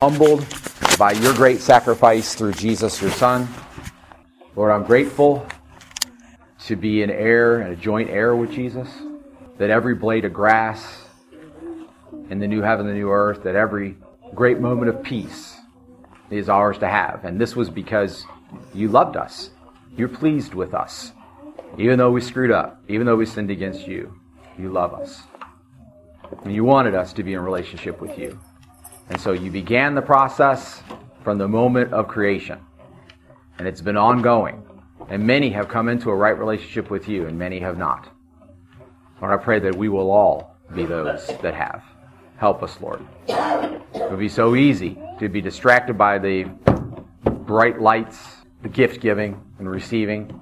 humbled by your great sacrifice through Jesus, your Son. Lord, I'm grateful to be an heir and a joint heir with Jesus, that every blade of grass in the new heaven, the new earth, that every great moment of peace is ours to have. And this was because you loved us. You're pleased with us. Even though we screwed up, even though we sinned against you, you love us. And you wanted us to be in relationship with you. And so you began the process from the moment of creation. And it's been ongoing. And many have come into a right relationship with you, and many have not. Lord, I pray that we will all be those that have. Help us, Lord. It would be so easy to be distracted by the bright lights, the gift giving and receiving,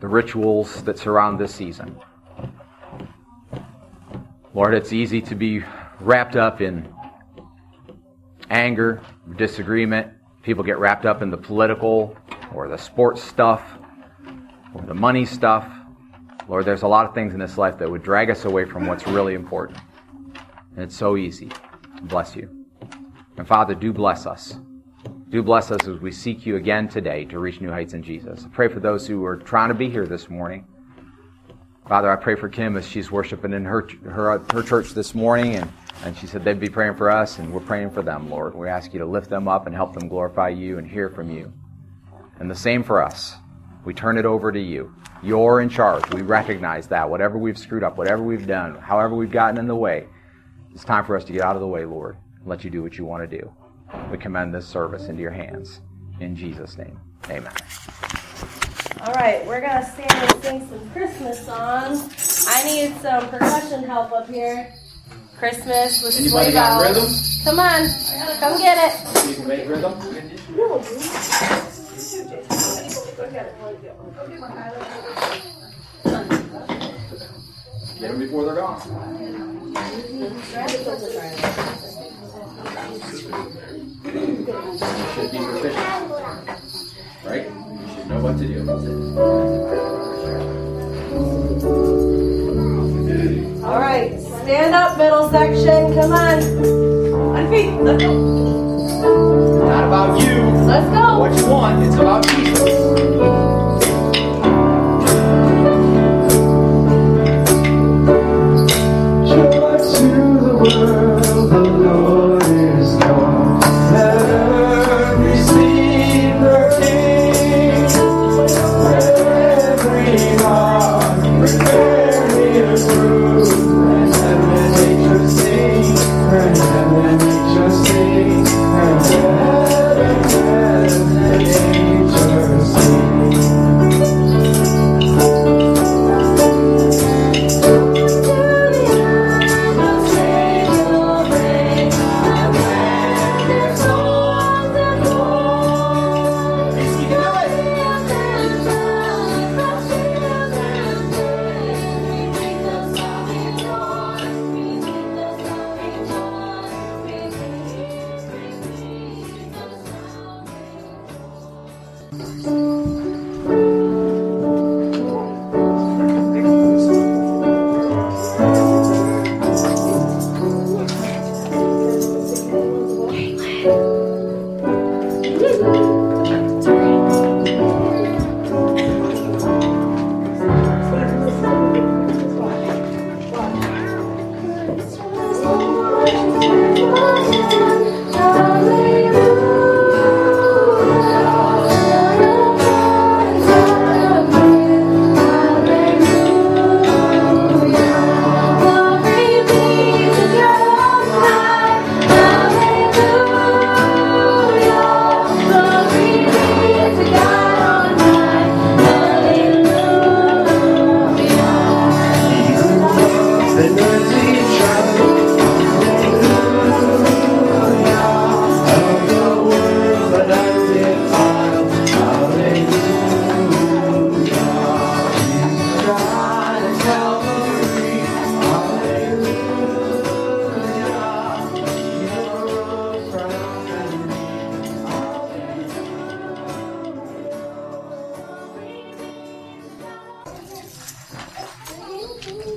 the rituals that surround this season. Lord, it's easy to be wrapped up in anger, disagreement. People get wrapped up in the political or the sports stuff or the money stuff. Lord, there's a lot of things in this life that would drag us away from what's really important. And it's so easy. Bless you. And Father, do bless us. Do bless us as we seek you again today to reach new heights in Jesus. I pray for those who are trying to be here this morning. Father, I pray for Kim as she's worshiping in her, her, her church this morning and and she said they'd be praying for us, and we're praying for them, Lord. We ask you to lift them up and help them glorify you and hear from you. And the same for us. We turn it over to you. You're in charge. We recognize that. Whatever we've screwed up, whatever we've done, however we've gotten in the way, it's time for us to get out of the way, Lord, and let you do what you want to do. We commend this service into your hands. In Jesus' name, amen. All right, we're going to stand and sing some Christmas songs. I need some percussion help up here. Christmas with Anybody got rhythm? Come on, come get it. You can make rhythm? Get them before they're gone. should be proficient. Right? You should know what to do. All right. Stand up, middle section. Come on. On feet. Let's go. It's not about you. Let's go. What you want. It's about Jesus. world.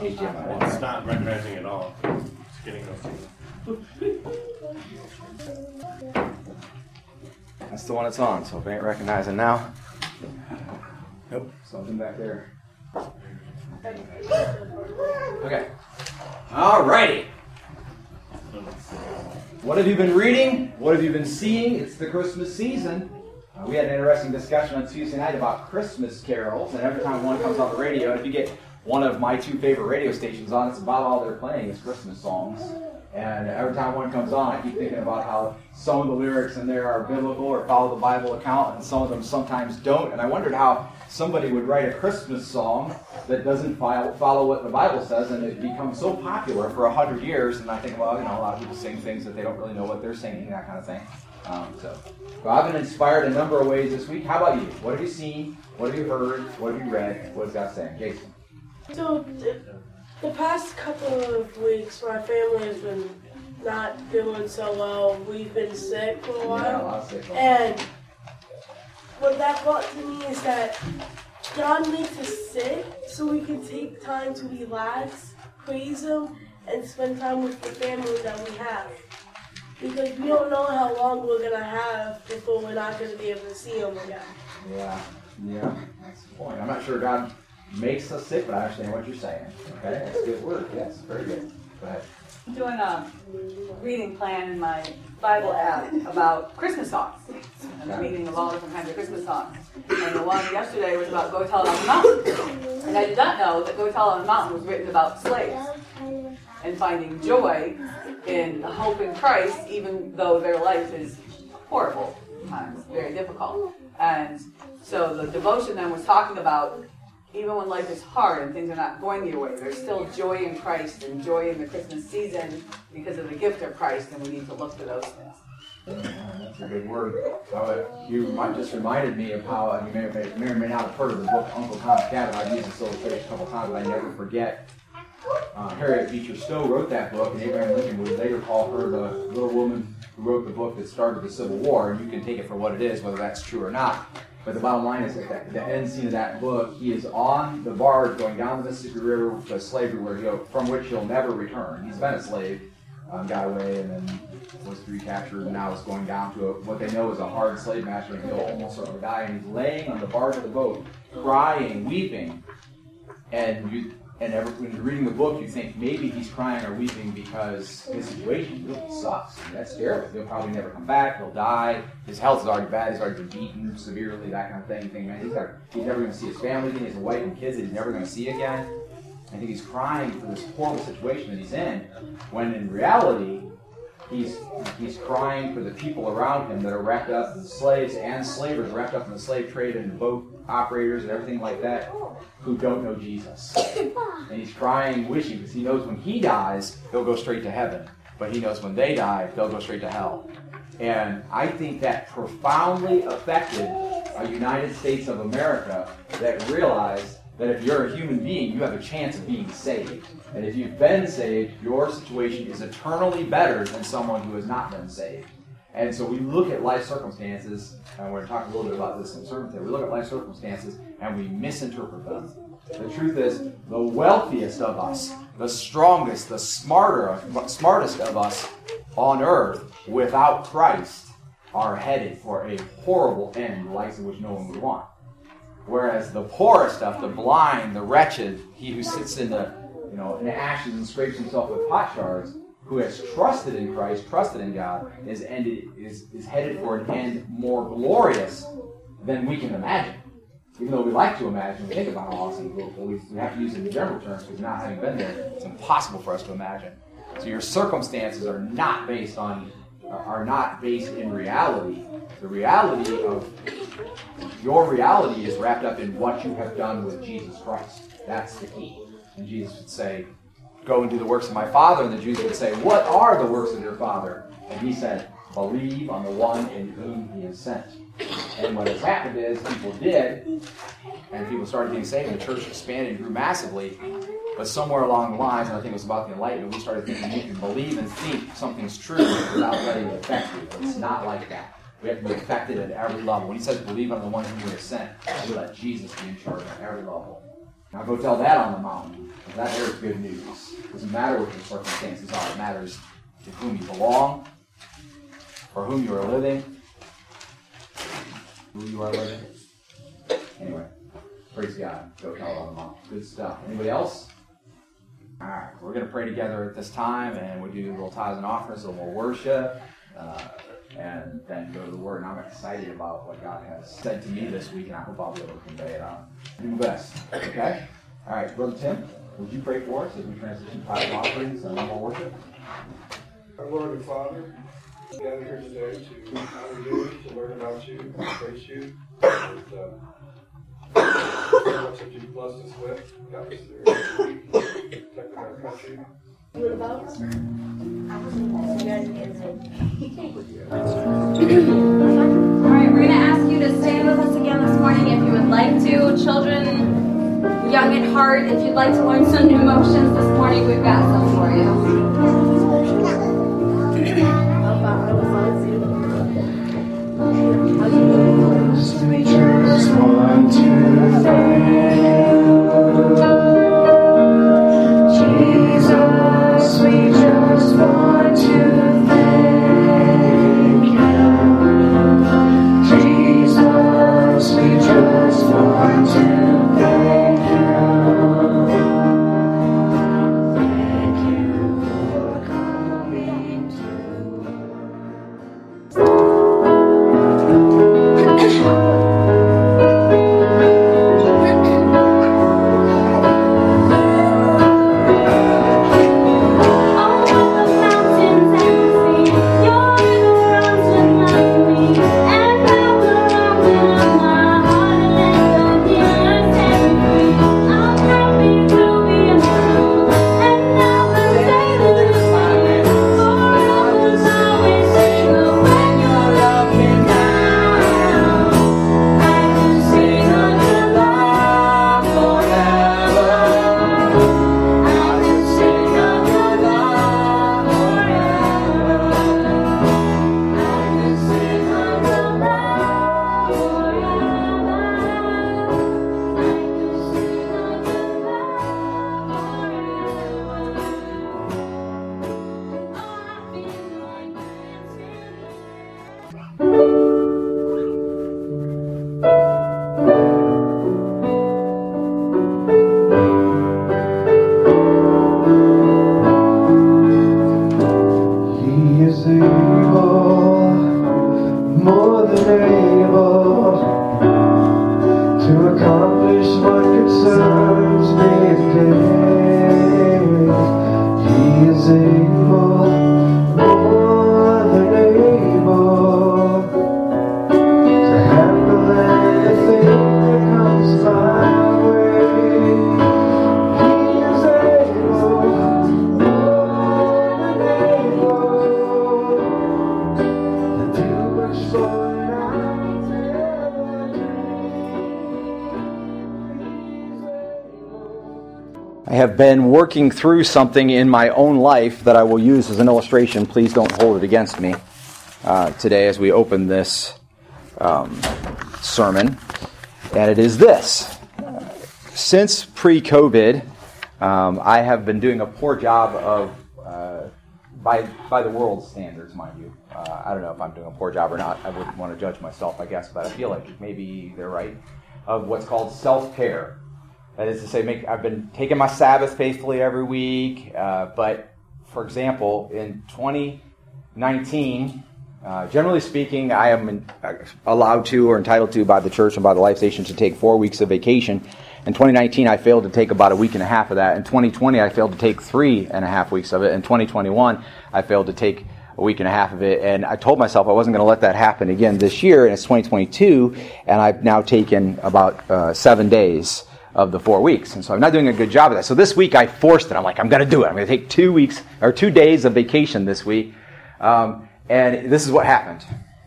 It's not recognizing at all. It's getting those. That's the one it's on, so if it ain't recognizing now. Nope, something back there. Okay. Alrighty. What have you been reading? What have you been seeing? It's the Christmas season. Uh, we had an interesting discussion on Tuesday night about Christmas carols, and every time one comes on the radio, and if you get one of my two favorite radio stations on, it's about all they're playing is Christmas songs. And every time one comes on, I keep thinking about how some of the lyrics in there are biblical or follow the Bible account, and some of them sometimes don't. And I wondered how somebody would write a Christmas song that doesn't follow, what the Bible says, and it becomes so popular for a hundred years. And I think, well, you know, a lot of people sing things that they don't really know what they're singing, that kind of thing. Um, so, well, I've been inspired a number of ways this week. How about you? What have you seen? What have you heard? What have you read? What is God saying? Jason. So the, the past couple of weeks, my family has been not feeling so well. We've been sick for a Yeah, a while, lot of sick and what that brought to me is that God makes us sick so we can take time to relax, praise Him, and spend time with the family that we have. Because we don't know how long we're gonna have before we're not gonna be able to see them again. Yeah, yeah, that's the point. I'm not sure God makes us sick, but I understand what you're saying. Okay, that's good word. Yes, very good. Go ahead. I'm doing a reading plan in my Bible app about Christmas songs. I'm reading of all different kinds of Christmas songs. And the one yesterday was about Go Tell It on the Mountain. And I did not know that Go Tell It on the Mountain was written about slaves and finding joy in hope in Christ, even though their life is horrible times, very difficult. And so the devotion then was talking about even when life is hard and things are not going your way, there's still joy in Christ and joy in the Christmas season because of the gift of Christ, and we need to look for those things. That's a good word. Uh, you might just reminded me of how, you may or may, may or may not have heard of the book Uncle Tom's Cabin. I've used this illustration a couple times, but I never forget. Uh, Harriet Beecher Stowe wrote that book, and Abraham Lincoln would later call her the little woman who wrote the book that started the Civil War. And you can take it for what it is, whether that's true or not. But the bottom line is that the end scene of that book, he is on the barge going down the Mississippi River to slavery, where he'll, from which he'll never return. He's been a slave, um, got away, and then was recaptured, and now is going down to a, what they know is a hard slave master, and he'll almost certainly die. And he's laying on the barge of the boat, crying, weeping, and you. And every, when you're reading the book, you think maybe he's crying or weeping because his situation really sucks. I mean, that's terrible. He'll probably never come back. He'll die. His health is already bad. He's already been beaten severely, that kind of thing. You think, man, he's, got, he's never going to see his family again. He has a wife and kids that he's never going to see again. I think he's crying for this horrible situation that he's in, when in reality, he's he's crying for the people around him that are wrapped up in slaves and slavers wrapped up in the slave trade and boat operators and everything like that who don't know Jesus. And he's crying, wishing, because he knows when he dies, he'll go straight to heaven. But he knows when they die, they'll go straight to hell. And I think that profoundly affected a United States of America that realized that if you're a human being, you have a chance of being saved. And if you've been saved, your situation is eternally better than someone who has not been saved. And so we look at life circumstances, and we're going to talk a little bit about this in sermon today. We look at life circumstances and we misinterpret them. The truth is, the wealthiest of us, the strongest, the smarter, smartest of us on earth, without Christ, are headed for a horrible end, the likes of which no one would want. Whereas the poorest stuff, the blind, the wretched, he who sits in the you know in ashes and scrapes himself with pot shards, who has trusted in Christ, trusted in God, is ended is, is headed for an end more glorious than we can imagine. Even though we like to imagine, we think about how awesome it we have to use it in general terms because not having been there, it's impossible for us to imagine. So your circumstances are not based on are not based in reality. The reality of your reality is wrapped up in what you have done with Jesus Christ. That's the key. And Jesus would say, Go and do the works of my Father. And the Jews would say, What are the works of your Father? And he said, Believe on the one in whom he is sent. And what has happened is people did, and people started getting saved, and the church expanded and grew massively. But somewhere along the lines, and I think it was about the Enlightenment, we started thinking you can believe and think something's true without letting it affect you. It's not like that. We have to be affected at every level. When he says believe on the one whom you are sent, we let Jesus be in charge at every level. Now go tell that on the mountain. That is good news. It doesn't matter what your circumstances are. It matters to whom you belong, for whom you are living, who you are living. Anyway, praise God. Go tell it on the mountain. Good stuff. Anybody else? All right, we're going to pray together at this time, and we do little tithes and offerings, a little worship, uh, and then go to the Word. And I'm excited about what God has said to me this week, and I hope I'll be able to convey it on. Do my best. Okay? All right, Brother Tim, would you pray for us as we transition tithes and offerings and more worship? Our Lord and Father, gather here today to honor you, to learn about you, to praise you, and uh, so much that you've blessed us with. Got our country. What about us? All right, we're going to ask you to stand with us again this morning if you would like to. Children, young at heart, if you'd like to learn some new motions this morning, we've got some for you. Just want to thank All working through something in my own life that I will use as an illustration. Please don't hold it against me uh, today as we open this um, sermon. And it is this. Since pre COVID, um, I have been doing a poor job of, uh, by, by the world's standards, mind you. Uh, I don't know if I'm doing a poor job or not. I wouldn't want to judge myself, I guess, but I feel like maybe they're right. Of what's called self care. That is to say, make, I've been taking my Sabbath faithfully every week, uh, but for example, in 2019, uh, generally speaking, I am in, uh, allowed to or entitled to by the church and by the Life Station to take four weeks of vacation. In 2019, I failed to take about a week and a half of that. In 2020, I failed to take three and a half weeks of it. In 2021, I failed to take a week and a half of it. And I told myself I wasn't going to let that happen again this year, and it's 2022, and I've now taken about uh, seven days of the four weeks. And so I'm not doing a good job of that. So this week I forced it. I'm like, I'm going to do it. I'm going to take two weeks or two days of vacation this week. Um, and this is what happened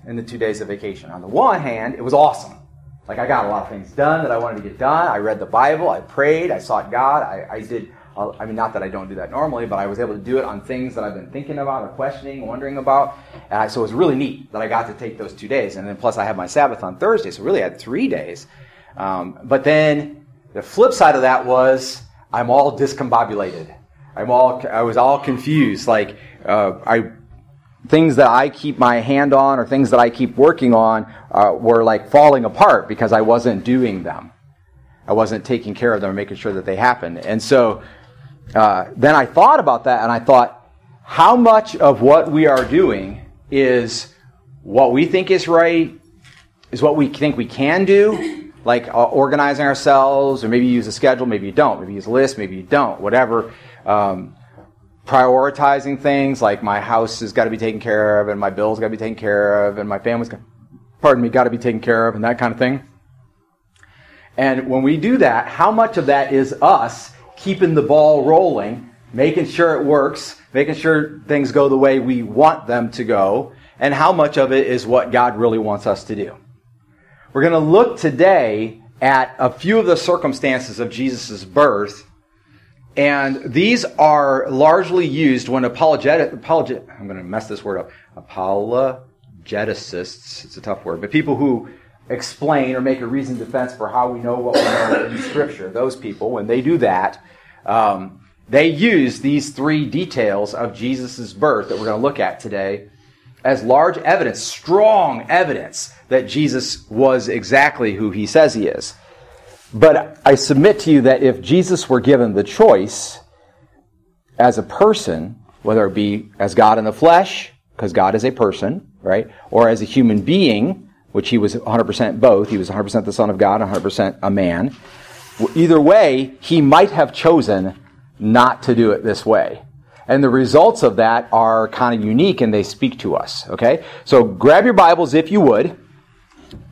in the two days of vacation. On the one hand, it was awesome. Like I got a lot of things done that I wanted to get done. I read the Bible. I prayed. I sought God. I, I did. uh, I mean, not that I don't do that normally, but I was able to do it on things that I've been thinking about or questioning, wondering about. And I, so it was really neat that I got to take those two days. And then plus I have my Sabbath on Thursday, so really I had three days. Um, but then the flip side of that was I'm all discombobulated. I'm all I was all confused. Like uh, I things that I keep my hand on or things that I keep working on uh, were like falling apart because I wasn't doing them. I wasn't taking care of them or making sure that they happened. And so uh, then I thought about that and I thought, how much of what we are doing is what we think is right, is what we think we can do, like uh, organizing ourselves, or maybe you use a schedule, maybe you don't, maybe you use a list, maybe you don't, whatever. Um, prioritizing things like my house has got to be taken care of, and my bills got to be taken care of, and my family's, got, pardon me, got to be taken care of, and that kind of thing. And when we do that, how much of that is us keeping the ball rolling, making sure it works, making sure things go the way we want them to go, and how much of it is what God really wants us to do? We're going to look today at a few of the circumstances of Jesus' birth and these are largely used when apologetic, apologet, I'm going to mess this word up, apologetists, it's a tough word, but people who explain or make a reasoned defense for how we know what we know in Scripture, those people, when they do that, um, they use these three details of Jesus' birth that we're going to look at today as large evidence, strong evidence that Jesus was exactly who he says he is. But I submit to you that if Jesus were given the choice as a person, whether it be as God in the flesh, because God is a person, right, or as a human being, which he was 100% both, he was 100% the Son of God, 100% a man, either way, he might have chosen not to do it this way. And the results of that are kind of unique and they speak to us, okay? So grab your Bibles if you would,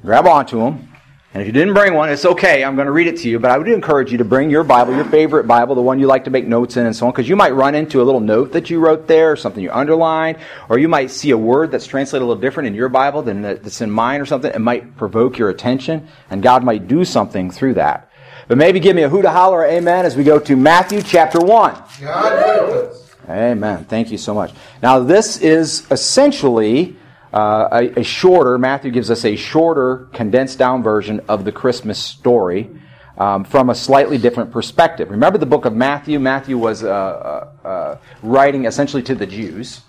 grab onto them. And if you didn't bring one, it's okay. I'm going to read it to you. But I would encourage you to bring your Bible, your favorite Bible, the one you like to make notes in and so on, because you might run into a little note that you wrote there, or something you underlined, or you might see a word that's translated a little different in your Bible than that's in mine or something. It might provoke your attention, and God might do something through that. But maybe give me a hoot, a holler, amen as we go to Matthew chapter 1. God. Amen. Thank you so much. Now, this is essentially uh, a, a, shorter, Matthew gives us a shorter, condensed down version of the Christmas story um, from a slightly different perspective. Remember the book of Matthew? Matthew was uh, uh, uh writing essentially to the Jews.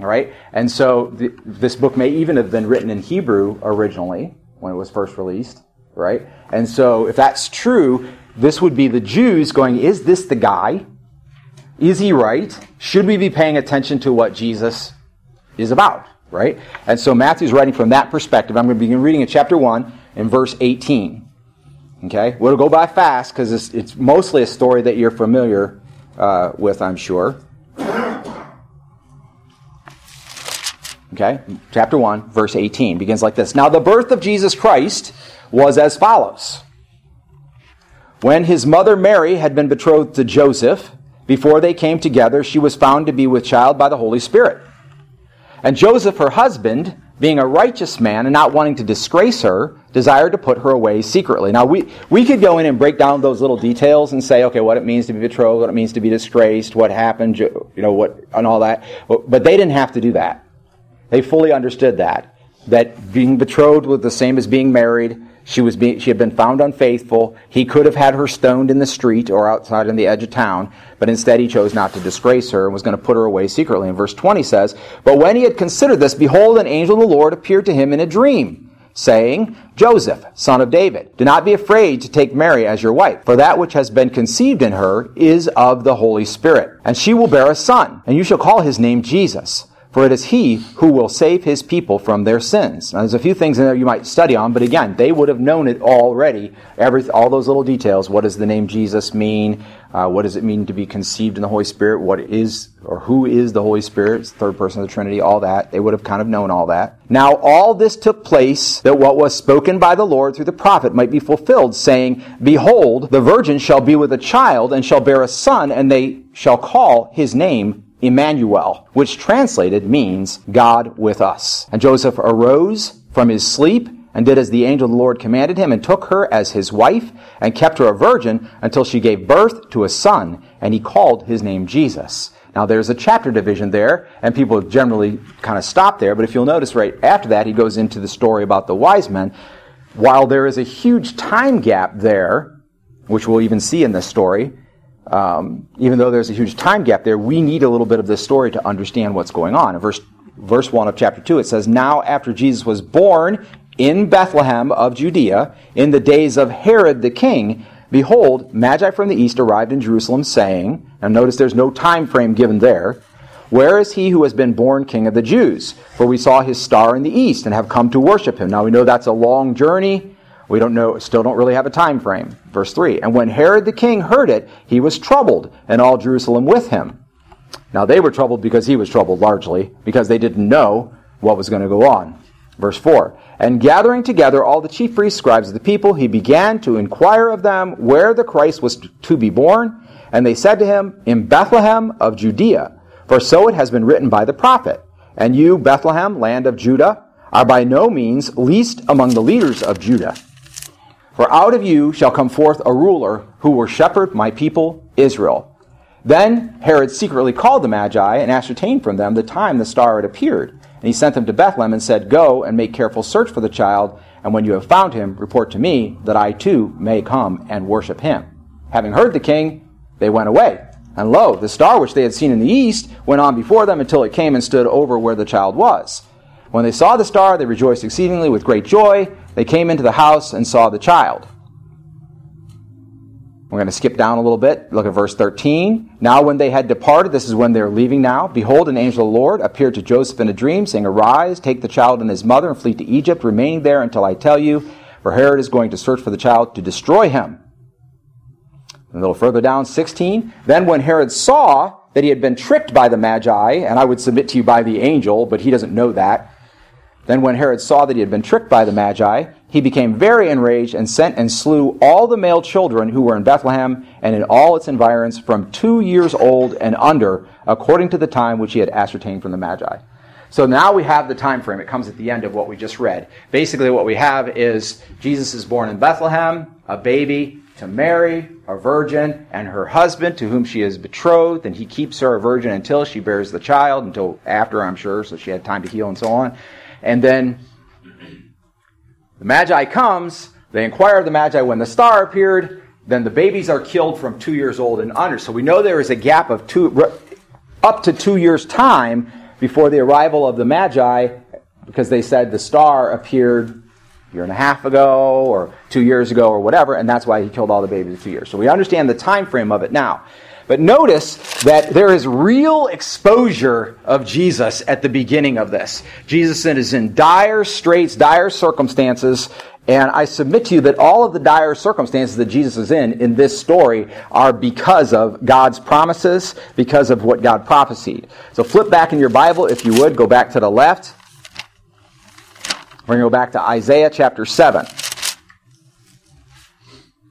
All right? And so this book may even have been written in Hebrew originally when it was first released. Right? And so if that's true, this would be the Jews going, Is this the guy? Is he right? Should we be paying attention to what Jesus is about? Right? And so Matthew's writing from that perspective. I'm going to begin reading in chapter 1 in verse 18. Okay? We'll go by fast because it's, it's, mostly a story that you're familiar uh, with, I'm sure. Okay? Chapter 1, verse 18 begins like this Now the birth of Jesus Christ was as follows. When his mother Mary had been betrothed to Joseph, before they came together, she was found to be with child by the Holy Spirit. And Joseph, her husband, being a righteous man and not wanting to disgrace her, desired to put her away secretly. Now, we, we could go in and break down those little details and say, okay, what it means to be betrothed, what it means to be disgraced, what happened, you know, what, and all that. But they didn't have to do that. They fully understood that. That being betrothed was the same as being married. She, was being, she had been found unfaithful. He could have had her stoned in the street or outside on the edge of town, but instead he chose not to disgrace her and was going to put her away secretly. And verse 20 says, But when he had considered this, behold, an angel of the Lord appeared to him in a dream, saying, Joseph, son of David, do not be afraid to take Mary as your wife, for that which has been conceived in her is of the Holy Spirit. And she will bear a son, and you shall call his name Jesus for it is he who will save his people from their sins. Now, there's a few things in there you might study on, but again, they would have known it already. Every, all those little details. What does the name Jesus mean? Uh, what does it mean to be conceived in the Holy Spirit? What is or who is the Holy Spirit? It's the third person of the Trinity. All that they would have kind of known all that. Now, all this took place that what was spoken by the Lord through the prophet might be fulfilled, saying, "Behold, the virgin shall be with a child and shall bear a son, and they shall call his name Emmanuel, which translated means God with us. And Joseph arose from his sleep and did as the angel of the Lord commanded him and took her as his wife and kept her a virgin until she gave birth to a son and he called his name Jesus. Now there's a chapter division there and people generally kind of stop there, but if you'll notice right after that he goes into the story about the wise men. While there is a huge time gap there, which we'll even see in this story, um, even though there's a huge time gap there, we need a little bit of this story to understand what's going on. In verse, verse 1 of chapter 2, it says, Now after Jesus was born in Bethlehem of Judea, in the days of Herod the king, behold, Magi from the east arrived in Jerusalem, saying, Now notice there's no time frame given there, Where is he who has been born king of the Jews? For we saw his star in the east and have come to worship him. Now we know that's a long journey. We don't know, still don't really have a time frame. Verse 3 And when Herod the king heard it, he was troubled, and all Jerusalem with him. Now they were troubled because he was troubled largely, because they didn't know what was going to go on. Verse 4 And gathering together all the chief priests, scribes of the people, he began to inquire of them where the Christ was to be born. And they said to him, In Bethlehem of Judea, for so it has been written by the prophet. And you, Bethlehem, land of Judah, are by no means least among the leaders of Judah. For out of you shall come forth a ruler who will shepherd my people Israel. Then Herod secretly called the Magi and ascertained from them the time the star had appeared. And he sent them to Bethlehem and said, Go and make careful search for the child, and when you have found him, report to me, that I too may come and worship him. Having heard the king, they went away. And lo, the star which they had seen in the east went on before them until it came and stood over where the child was. When they saw the star, they rejoiced exceedingly with great joy. They came into the house and saw the child. We're going to skip down a little bit. Look at verse 13. Now, when they had departed, this is when they're leaving now. Behold, an angel of the Lord appeared to Joseph in a dream, saying, Arise, take the child and his mother, and flee to Egypt, remaining there until I tell you, for Herod is going to search for the child to destroy him. A little further down, 16. Then, when Herod saw that he had been tricked by the Magi, and I would submit to you by the angel, but he doesn't know that. Then, when Herod saw that he had been tricked by the Magi, he became very enraged and sent and slew all the male children who were in Bethlehem and in all its environs from two years old and under, according to the time which he had ascertained from the Magi. So now we have the time frame. It comes at the end of what we just read. Basically, what we have is Jesus is born in Bethlehem, a baby to Mary, a virgin, and her husband, to whom she is betrothed, and he keeps her a virgin until she bears the child, until after, I'm sure, so she had time to heal and so on. And then the Magi comes, they inquire of the Magi when the star appeared, then the babies are killed from two years old and under. So we know there is a gap of two, up to two years' time before the arrival of the Magi, because they said the star appeared a year and a half ago or two years ago or whatever, and that's why he killed all the babies in two years. So we understand the time frame of it now. But notice that there is real exposure of Jesus at the beginning of this. Jesus is in dire straits, dire circumstances, and I submit to you that all of the dire circumstances that Jesus is in in this story are because of God's promises, because of what God prophesied. So flip back in your Bible, if you would, go back to the left. We're going to go back to Isaiah chapter 7.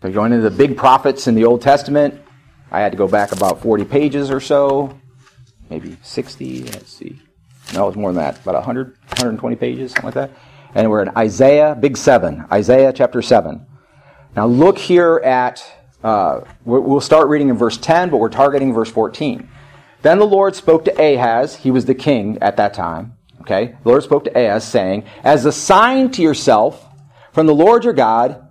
We're going into the big prophets in the Old Testament. I had to go back about 40 pages or so, maybe 60. Let's see. No, it was more than that, about 100, 120 pages, something like that. And we're in Isaiah, big seven, Isaiah chapter 7. Now look here at, uh, we'll start reading in verse 10, but we're targeting verse 14. Then the Lord spoke to Ahaz, he was the king at that time. Okay? The Lord spoke to Ahaz, saying, As a sign to yourself from the Lord your God,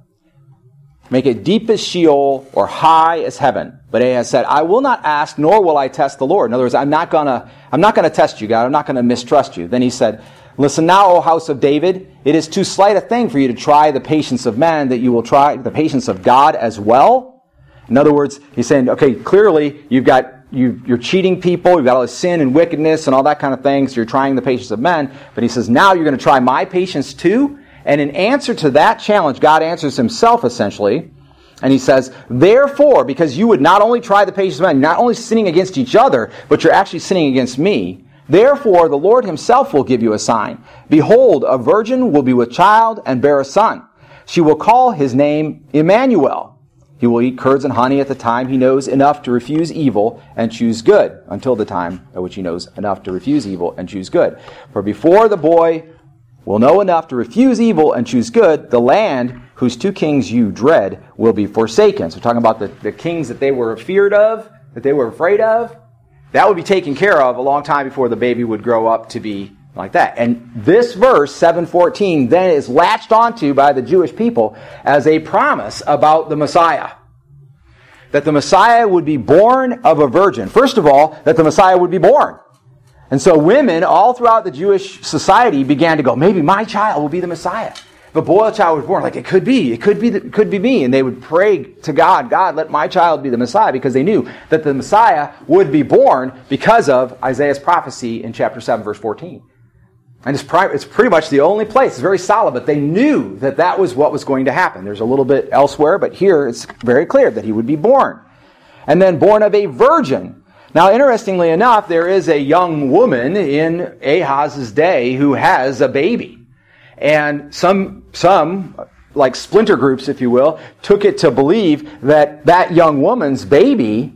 make it deep as Sheol or high as heaven. But Ahaz said, I will not ask, nor will I test the Lord. In other words, I'm not gonna, I'm not gonna test you, God. I'm not gonna mistrust you. Then he said, Listen now, O house of David, it is too slight a thing for you to try the patience of man, that you will try the patience of God as well. In other words, he's saying, okay, clearly you've got you, you're cheating people, you've got all this sin and wickedness and all that kind of thing, so you're trying the patience of men. But he says, now you're going to try my patience too. And in answer to that challenge, God answers himself essentially. And he says, therefore, because you would not only try the patience of men, not only sinning against each other, but you're actually sinning against me. Therefore, the Lord himself will give you a sign. Behold, a virgin will be with child and bear a son. She will call his name Emmanuel. He will eat curds and honey at the time he knows enough to refuse evil and choose good, until the time at which he knows enough to refuse evil and choose good. For before the boy will know enough to refuse evil and choose good, the land whose two kings you dread will be forsaken. So, talking about the, the kings that they were feared of, that they were afraid of, that would be taken care of a long time before the baby would grow up to be like that. And this verse, 714, then is latched onto by the Jewish people as a promise about the Messiah. That the Messiah would be born of a virgin. First of all, that the Messiah would be born. And so women all throughout the Jewish society began to go, maybe my child will be the Messiah. If a boy child was born, like it could be, it could be, it could be me. And they would pray to God, God, let my child be the Messiah because they knew that the Messiah would be born because of Isaiah's prophecy in chapter 7, verse 14. And it's, pri- it's pretty much the only place. It's very solid, but they knew that that was what was going to happen. There's a little bit elsewhere, but here it's very clear that he would be born. And then born of a virgin. Now, interestingly enough, there is a young woman in Ahaz's day who has a baby. And some, some, like splinter groups, if you will, took it to believe that that young woman's baby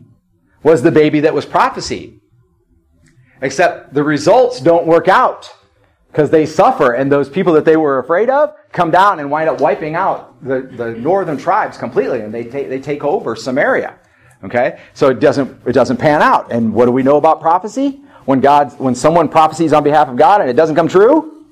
was the baby that was prophesied. Except the results don't work out because they suffer, and those people that they were afraid of come down and wind up wiping out the, the northern tribes completely, and they they take over Samaria. Okay? So it doesn't, it doesn't pan out. And what do we know about prophecy? When God, when someone prophesies on behalf of God and it doesn't come true,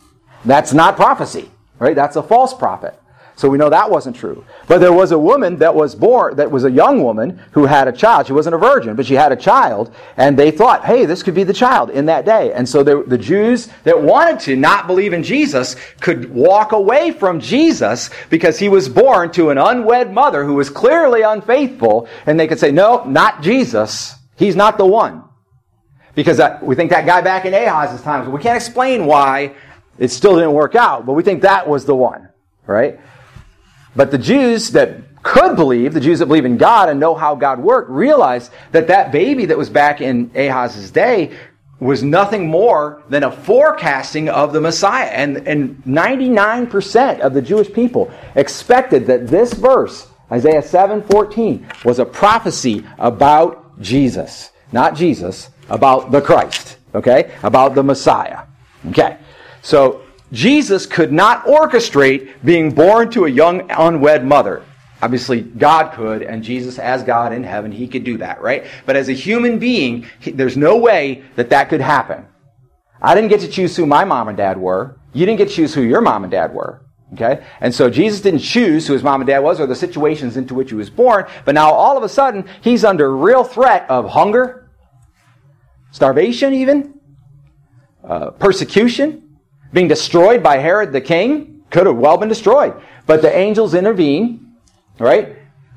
that's not prophecy, right? That's a false prophet. So we know that wasn't true. But there was a woman that was born, that was a young woman who had a child. She wasn't a virgin, but she had a child, and they thought, hey, this could be the child in that day. And so the, the Jews that wanted to not believe in Jesus could walk away from Jesus because he was born to an unwed mother who was clearly unfaithful, and they could say, no, not Jesus. He's not the one. Because that, we think that guy back in Ahaz's times, we can't explain why it still didn't work out, but we think that was the one, right? But the Jews that could believe, the Jews that believe in God and know how God worked, realized that that baby that was back in Ahaz's day was nothing more than a forecasting of the Messiah. And, and 99% of the Jewish people expected that this verse, Isaiah 7:14, was a prophecy about Jesus. Not Jesus, about the Christ. Okay? About the Messiah. Okay. So Jesus could not orchestrate being born to a young unwed mother. Obviously, God could, and Jesus, as God in heaven, he could do that, right? But as a human being, he, there's no way that that could happen. I didn't get to choose who my mom and dad were. You didn't get to choose who your mom and dad were. Okay? And so Jesus didn't choose who his mom and dad was or the situations into which he was born, but now all of a sudden, he's under real threat of hunger, starvation even, uh, persecution, being destroyed by Herod the king. Could have well been destroyed. But the angels intervene, right?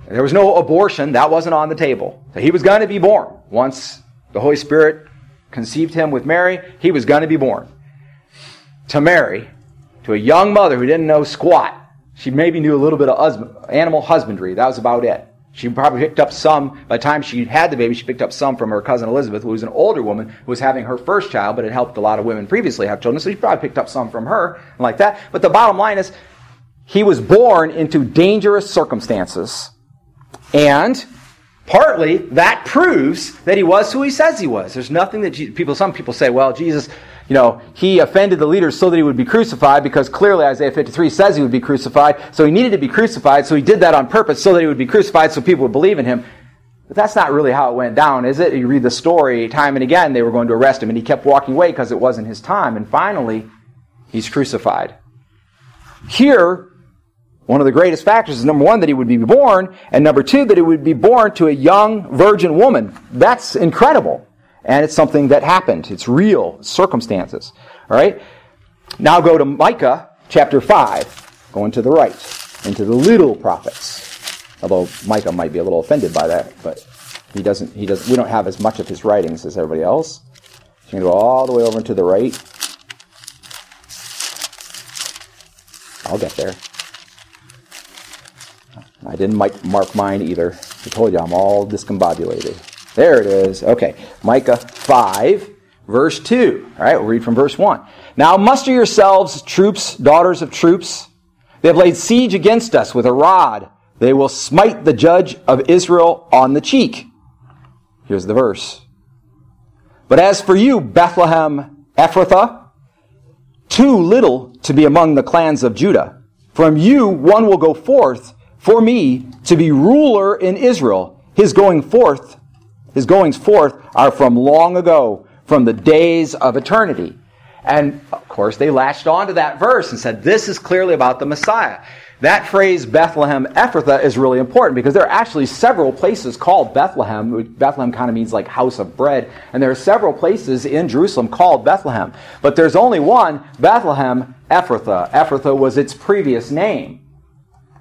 There was no abortion. That wasn't on the table. So he was going to be born. Once the Holy Spirit conceived him with Mary, he was going to be born. To Mary, to a young mother who didn't know squat. She maybe knew a little bit of animal husbandry. That was about it. She probably picked up some, by the time she had the baby, she picked up some from her cousin Elizabeth, who was an older woman who was having her first child, but had helped a lot of women previously have children. So she probably picked up some from her, and like that. But the bottom line is, he was born into dangerous circumstances. And partly that proves that he was who he says he was. There's nothing that people, some people say, well, Jesus, you know, he offended the leaders so that he would be crucified because clearly Isaiah 53 says he would be crucified. So he needed to be crucified. So he did that on purpose so that he would be crucified so people would believe in him. But that's not really how it went down, is it? You read the story time and again, they were going to arrest him and he kept walking away because it wasn't his time. And finally, he's crucified. Here, one of the greatest factors is number one, that he would be born, and number two, that he would be born to a young virgin woman. That's incredible. And it's something that happened. It's real circumstances. All right? Now go to Micah chapter 5, going to the right, into the little prophets. Although Micah might be a little offended by that, but He doesn't. He does. We don't have as much of his writings as everybody else. So going to go all the way over to the right. I'll get there. I didn't mark mine either. I told you I'm all discombobulated. There it is. Okay. Micah 5, verse 2. All right, we'll read from verse 1. Now muster yourselves, troops, daughters of troops. They have laid siege against us with a rod. They will smite the judge of Israel on the cheek. Here's the verse. But as for you, Bethlehem Ephrathah, too little to be among the clans of Judah. From you one will go forth for me to be ruler in Israel. His going forth, his goings forth are from long ago, from the days of eternity. And of course, they latched on to that verse and said, This is clearly about the Messiah. That phrase, Bethlehem Ephrathah, is really important because there are actually several places called Bethlehem. Bethlehem kind of means like house of bread. And there are several places in Jerusalem called Bethlehem. But there's only one, Bethlehem Ephrathah. Ephrathah was its previous name.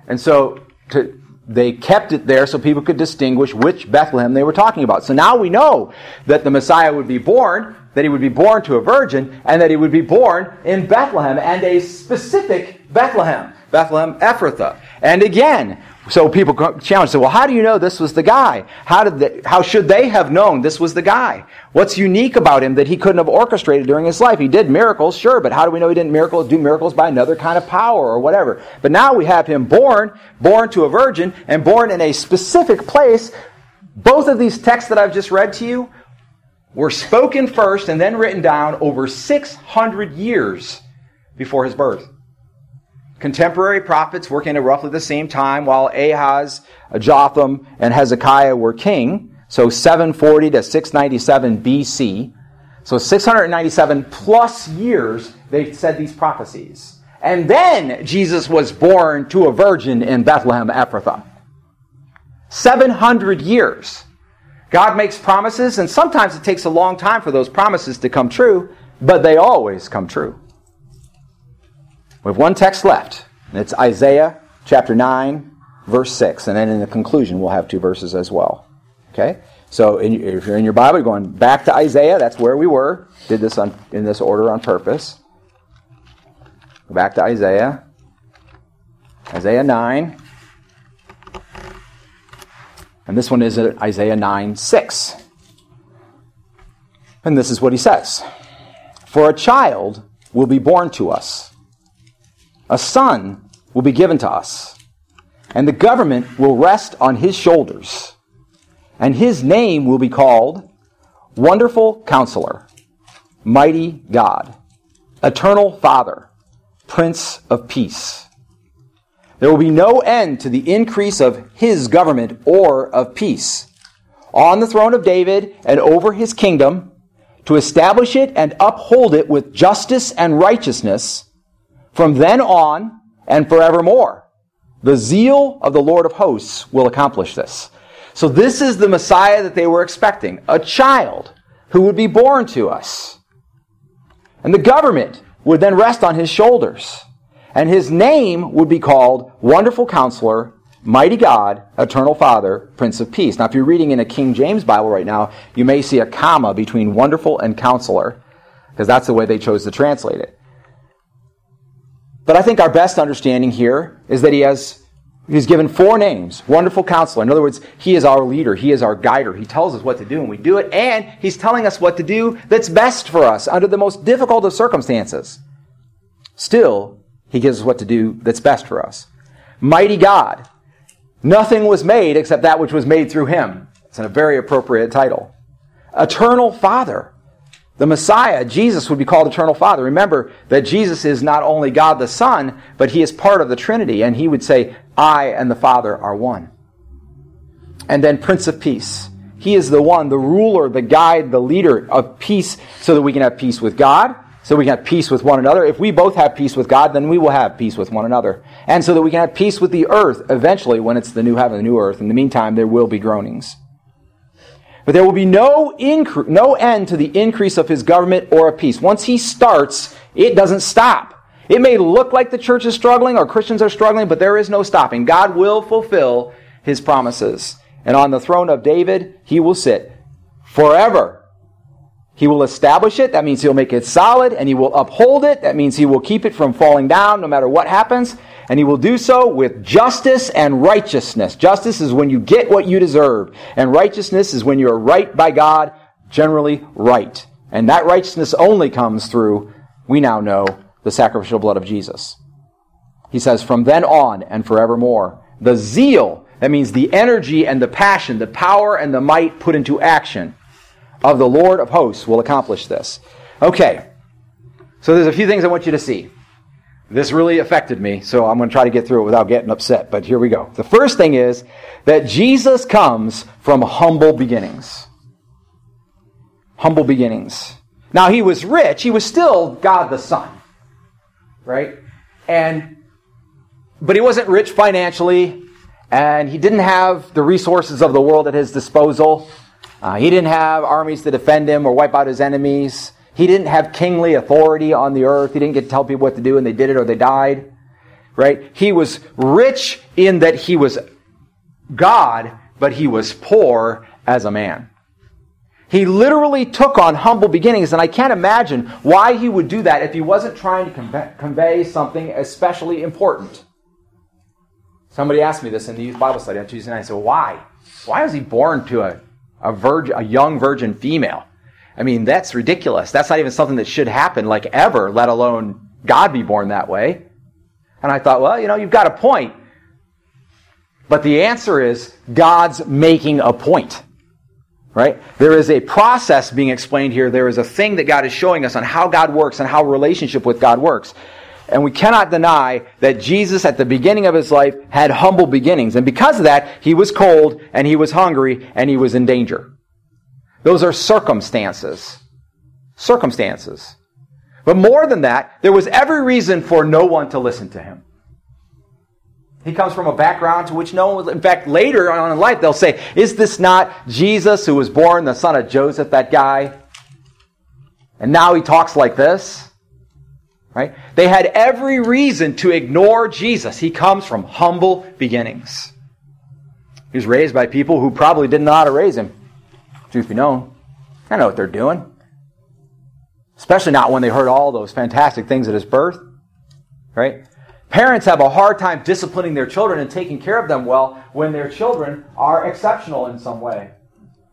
And so to, they kept it there so people could distinguish which Bethlehem they were talking about. So now we know that the Messiah would be born, that he would be born to a virgin, and that he would be born in Bethlehem, and a specific Bethlehem, Bethlehem Ephrathah. And again, so people challenge, say, well, how do you know this was the guy? How did how should they have known this was the guy? What's unique about him that he couldn't have orchestrated during his life? He did miracles, sure, but how do we know he didn't miracle, do miracles by another kind of power or whatever? But now we have him born, born to a virgin, and born in a specific place. Both of these texts that I've just read to you were spoken first and then written down over 600 years before his birth contemporary prophets working at roughly the same time while Ahaz, Jotham, and Hezekiah were king. So 740 to 697 BC. So 697 plus years they said these prophecies. And then Jesus was born to a virgin in Bethlehem, Ephrathah. 700 years. God makes promises, and sometimes it takes a long time for those promises to come true, but they always come true. We have one text left, and it's Isaiah chapter 9, verse 6. And then in the conclusion, we'll have two verses as well. Okay? So in, if you're in your Bible, you're going back to Isaiah. That's where we were. Did this on, in this order on purpose. Go back to Isaiah. Isaiah 9. And this one is Isaiah 9, 6. And this is what he says For a child will be born to us a son will be given to us, and the government will rest on his shoulders, and his name will be called Wonderful Counselor, Mighty God, Eternal Father, Prince of Peace. There will be no end to the increase of his government or of peace on the throne of David and over his kingdom to establish it and uphold it with justice and righteousness from then on and forevermore. The zeal of the Lord of hosts will accomplish this. So this is the Messiah that they were expecting. A child who would be born to us. And the government would then rest on his shoulders. And his name would be called Wonderful Counselor, Mighty God, Eternal Father, Prince of Peace. Now, if you're reading in a King James Bible right now, you may see a comma between wonderful and counselor, because that's the way they chose to translate it. But I think our best understanding here is that he has he's given four names. Wonderful counselor. In other words, he is our leader, he is our guider. He tells us what to do and we do it, and he's telling us what to do that's best for us under the most difficult of circumstances. Still, he gives us what to do that's best for us. Mighty God. Nothing was made except that which was made through him. It's a very appropriate title. Eternal Father. The Messiah, Jesus, would be called Eternal Father. Remember that Jesus is not only God the Son, but he is part of the Trinity, and he would say, I and the Father are one. And then Prince of Peace. He is the one, the ruler, the guide, the leader of peace, so that we can have peace with God, so we can have peace with one another. If we both have peace with God, then we will have peace with one another. And so that we can have peace with the earth eventually when it's the new heaven, the new earth. In the meantime, there will be groanings. But there will be no, incre- no end to the increase of his government or of peace. Once he starts, it doesn't stop. It may look like the church is struggling or Christians are struggling, but there is no stopping. God will fulfill his promises. And on the throne of David, he will sit forever. He will establish it. That means he'll make it solid and he will uphold it. That means he will keep it from falling down no matter what happens. And he will do so with justice and righteousness. Justice is when you get what you deserve. And righteousness is when you're right by God, generally right. And that righteousness only comes through, we now know, the sacrificial blood of Jesus. He says, from then on and forevermore. The zeal, that means the energy and the passion, the power and the might put into action of the Lord of hosts will accomplish this. Okay. So there's a few things I want you to see. This really affected me, so I'm going to try to get through it without getting upset, but here we go. The first thing is that Jesus comes from humble beginnings. Humble beginnings. Now, he was rich, he was still God the Son, right? And, but he wasn't rich financially, and he didn't have the resources of the world at his disposal. Uh, he didn't have armies to defend him or wipe out his enemies. He didn't have kingly authority on the earth. He didn't get to tell people what to do and they did it or they died. Right? He was rich in that he was God, but he was poor as a man. He literally took on humble beginnings, and I can't imagine why he would do that if he wasn't trying to convey, something especially important. Somebody asked me this in the youth Bible study on Tuesday night. I said, why? Why was he born to a, a, virgin, a young virgin female? I mean, that's ridiculous. That's not even something that should happen, like ever, let alone God be born that way. And I thought, well, you know, you've got a point. But the answer is God's making a point. Right? There is a process being explained here. There is a thing that God is showing us on how God works and how relationship with God works. And we cannot deny that Jesus at the beginning of his life had humble beginnings. And because of that, he was cold and he was hungry and he was in danger. Those are circumstances. Circumstances. But more than that, there was every reason for no one to listen to him. He comes from a background to which no one, in fact, later on in life, they'll say, Is this not Jesus who was born the son of Joseph, that guy? And now he talks like this? Right? They had every reason to ignore Jesus. He comes from humble beginnings. He was raised by people who probably didn't know how to raise him. Truth be known. I know what they're doing. Especially not when they heard all those fantastic things at his birth. Right? Parents have a hard time disciplining their children and taking care of them well when their children are exceptional in some way.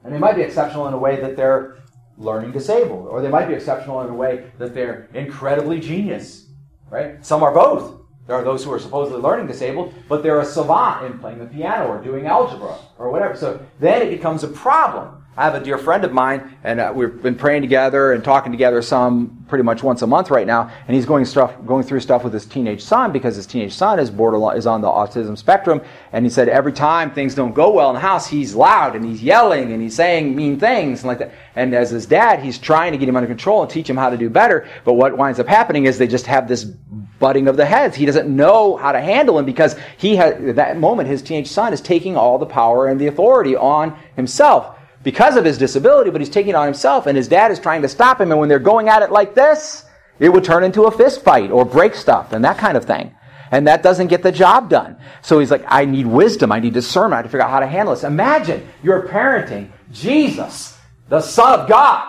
And they might be exceptional in a way that they're learning disabled, or they might be exceptional in a way that they're incredibly genius. Right? Some are both. There are those who are supposedly learning disabled, but they're a savant in playing the piano or doing algebra or whatever. So then it becomes a problem. I have a dear friend of mine, and uh, we've been praying together and talking together some pretty much once a month right now. And he's going stuff, going through stuff with his teenage son because his teenage son is borderline is on the autism spectrum. And he said every time things don't go well in the house, he's loud and he's yelling and he's saying mean things and like that. And as his dad, he's trying to get him under control and teach him how to do better. But what winds up happening is they just have this butting of the heads. He doesn't know how to handle him because he has, at that moment, his teenage son is taking all the power and the authority on himself because of his disability, but he's taking it on himself, and his dad is trying to stop him. And when they're going at it like this, it would turn into a fist fight or break stuff and that kind of thing. And that doesn't get the job done. So he's like, I need wisdom. I need discernment. I have to figure out how to handle this. Imagine you're parenting Jesus, the Son of God.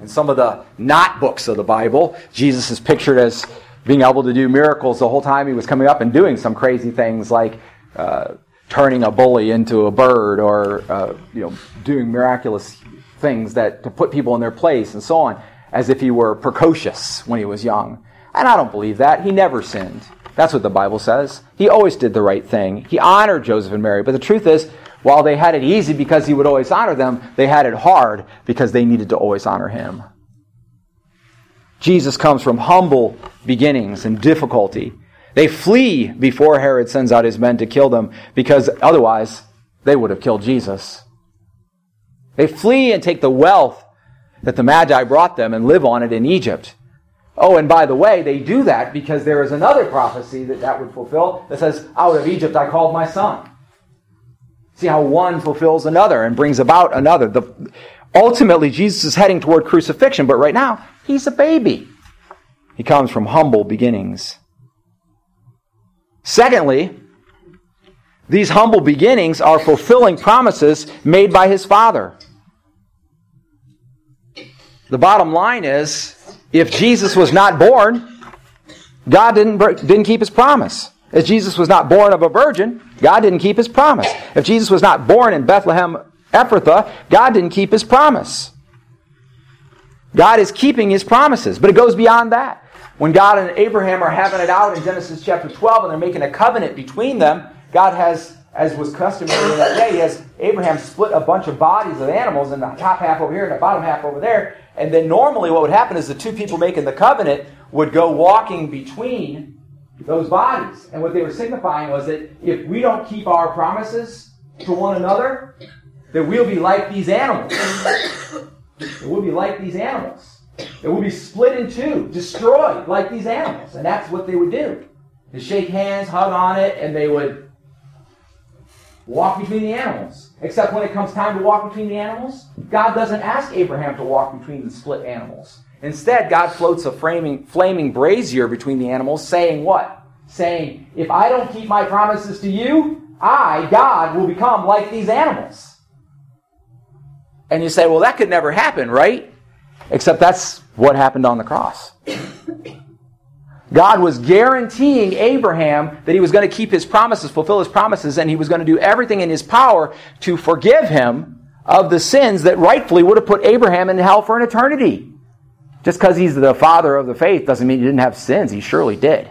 In some of the not books of the Bible, Jesus is pictured as being able to do miracles the whole time he was coming up and doing some crazy things like uh, turning a bully into a bird or uh, you know doing miraculous things that to put people in their place and so on as if he were precocious when he was young. And i don't believe that. He never sinned. That's what the bible says. He always did the right thing. He honored joseph and mary. But the truth is while they had it easy because he would always honor them they had it hard because they needed to always honor him. Jesus comes from humble beginnings and difficulty they flee before Herod sends out his men to kill them because otherwise they would have killed Jesus. They flee and take the wealth that the Magi brought them and live on it in Egypt. Oh, and by the way, they do that because there is another prophecy that that would fulfill that says, Out of Egypt I called my son. See how one fulfills another and brings about another. The, ultimately, Jesus is heading toward crucifixion, but right now, he's a baby. He comes from humble beginnings. Secondly, These humble beginnings are fulfilling promises made by his Father. The bottom line is if Jesus was not born, God didn't, didn't keep his promise. If Jesus was not born of a virgin, God didn't keep his promise. If Jesus was not born in Bethlehem Ephrathah, God didn't keep his promise. God is keeping his promises, but it goes beyond that. When God and Abraham are having it out in Genesis chapter 12 and they're making a covenant between them, God has, as was customary in that day, he has Abraham split a bunch of bodies of animals in the top half over here and the bottom half over there. And then normally what would happen is the two people making the covenant would go walking between those bodies. And what they were signifying was that if we don't keep our promises to one another, that we'll be like these animals. That we'll be like these animals. That we'll be split in two, destroyed like these animals. And that's what they would do. They shake hands, hug on it, and they would walk between the animals. Except when it comes time to walk between the animals, God doesn't ask Abraham to walk between the split animals. Instead, God floats a flaming, flaming brazier between the animals, saying what? Saying, if I don't keep my promises to you, I, God, will become like these animals. And you say, well, that could never happen, right? Except that's what happened on the cross. God was guaranteeing Abraham that he was going to keep his promises, fulfill his promises, and he was going to do everything in his power to forgive him of the sins that rightfully would have put Abraham in hell for an eternity. Just because he's the father of the faith doesn't mean he didn't have sins. He surely did.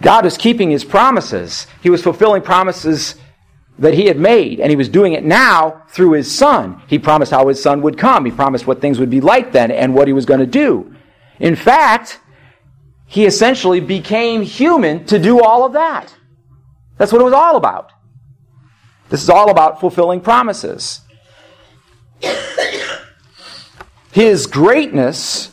God was keeping his promises. He was fulfilling promises that he had made, and he was doing it now through his son. He promised how his son would come. He promised what things would be like then and what he was going to do. In fact, he essentially became human to do all of that. That's what it was all about. This is all about fulfilling promises. His greatness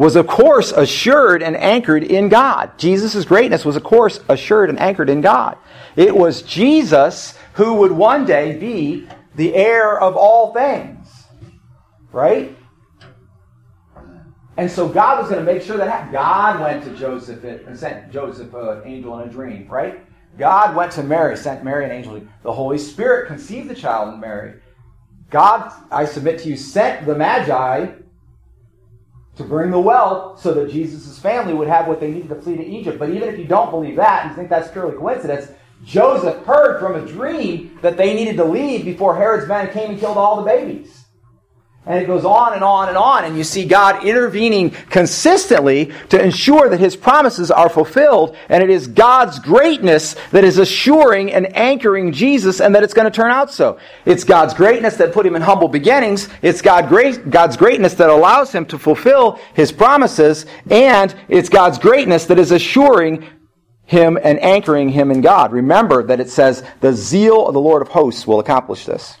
was, of course, assured and anchored in God. Jesus' greatness was, of course, assured and anchored in God. It was Jesus who would one day be the heir of all things. Right? And so God was going to make sure that happened. God went to Joseph and sent Joseph an angel in a dream, right? God went to Mary, sent Mary an angel. The Holy Spirit conceived the child in Mary. God, I submit to you, sent the Magi to bring the wealth so that Jesus' family would have what they needed to flee to Egypt. But even if you don't believe that and think that's purely coincidence, Joseph heard from a dream that they needed to leave before Herod's men came and killed all the babies. And it goes on and on and on, and you see God intervening consistently to ensure that His promises are fulfilled, and it is God's greatness that is assuring and anchoring Jesus, and that it's going to turn out so. It's God's greatness that put Him in humble beginnings, it's God's greatness that allows Him to fulfill His promises, and it's God's greatness that is assuring Him and anchoring Him in God. Remember that it says, the zeal of the Lord of hosts will accomplish this.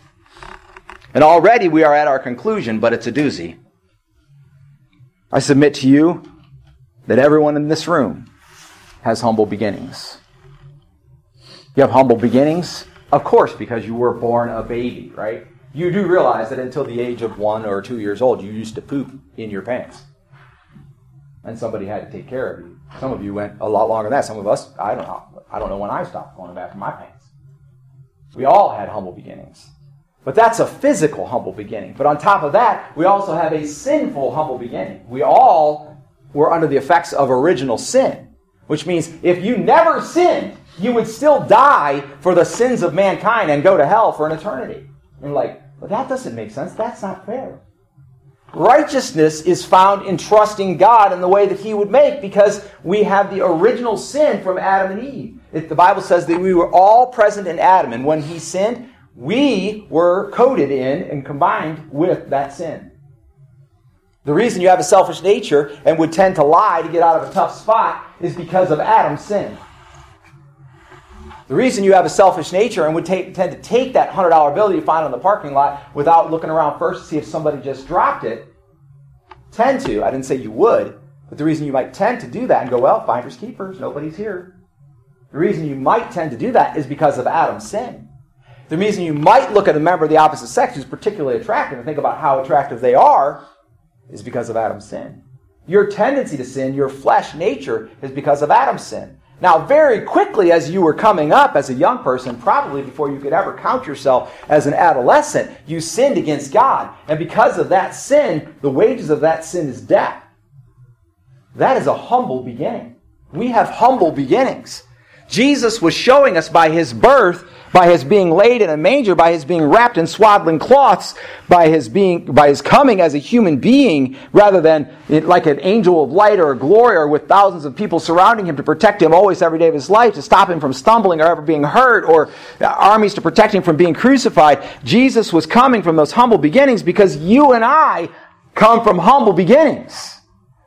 And already we are at our conclusion, but it's a doozy. I submit to you that everyone in this room has humble beginnings. You have humble beginnings? Of course, because you were born a baby, right? You do realize that until the age of one or two years old, you used to poop in your pants. And somebody had to take care of you. Some of you went a lot longer than that. Some of us, I don't know. I don't know when I stopped going back to my pants. We all had humble beginnings. But that's a physical humble beginning. But on top of that, we also have a sinful humble beginning. We all were under the effects of original sin, which means if you never sinned, you would still die for the sins of mankind and go to hell for an eternity. And like, but that doesn't make sense. That's not fair. Righteousness is found in trusting God in the way that He would make because we have the original sin from Adam and Eve. If the Bible says that we were all present in Adam, and when he sinned, we were coded in and combined with that sin. The reason you have a selfish nature and would tend to lie to get out of a tough spot is because of Adam's sin. The reason you have a selfish nature and would take, tend to take that $100 bill you find on the parking lot without looking around first to see if somebody just dropped it, tend to, I didn't say you would, but the reason you might tend to do that and go, well, finders keepers, nobody's here. The reason you might tend to do that is because of Adam's sin. The reason you might look at a member of the opposite sex who's particularly attractive and think about how attractive they are is because of Adam's sin. Your tendency to sin, your flesh nature, is because of Adam's sin. Now, very quickly, as you were coming up as a young person, probably before you could ever count yourself as an adolescent, you sinned against God. And because of that sin, the wages of that sin is death. That is a humble beginning. We have humble beginnings. Jesus was showing us by his birth, by his being laid in a manger, by his being wrapped in swaddling cloths, by his being, by his coming as a human being, rather than like an angel of light or a glory or with thousands of people surrounding him to protect him always every day of his life, to stop him from stumbling or ever being hurt, or armies to protect him from being crucified. Jesus was coming from those humble beginnings because you and I come from humble beginnings.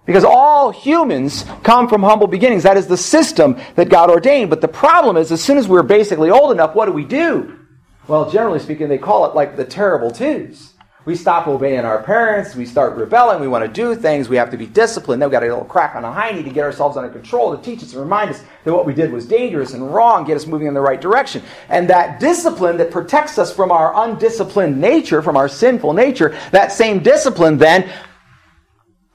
Because all humans come from humble beginnings. That is the system that God ordained. But the problem is, as soon as we're basically old enough, what do we do? Well, generally speaking, they call it like the terrible twos. We stop obeying our parents, we start rebelling, we want to do things, we have to be disciplined. Then we've got a little crack on the hiney to get ourselves under control, to teach us and remind us that what we did was dangerous and wrong, get us moving in the right direction. And that discipline that protects us from our undisciplined nature, from our sinful nature, that same discipline then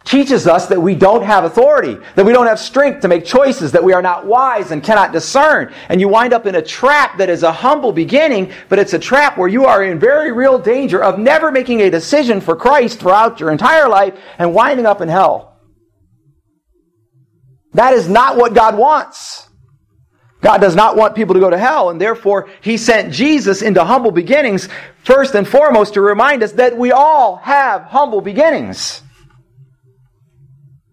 teaches us that we don't have authority, that we don't have strength to make choices, that we are not wise and cannot discern. And you wind up in a trap that is a humble beginning, but it's a trap where you are in very real danger of never making a decision for Christ throughout your entire life and winding up in hell. That is not what God wants. God does not want people to go to hell, and therefore He sent Jesus into humble beginnings, first and foremost to remind us that we all have humble beginnings.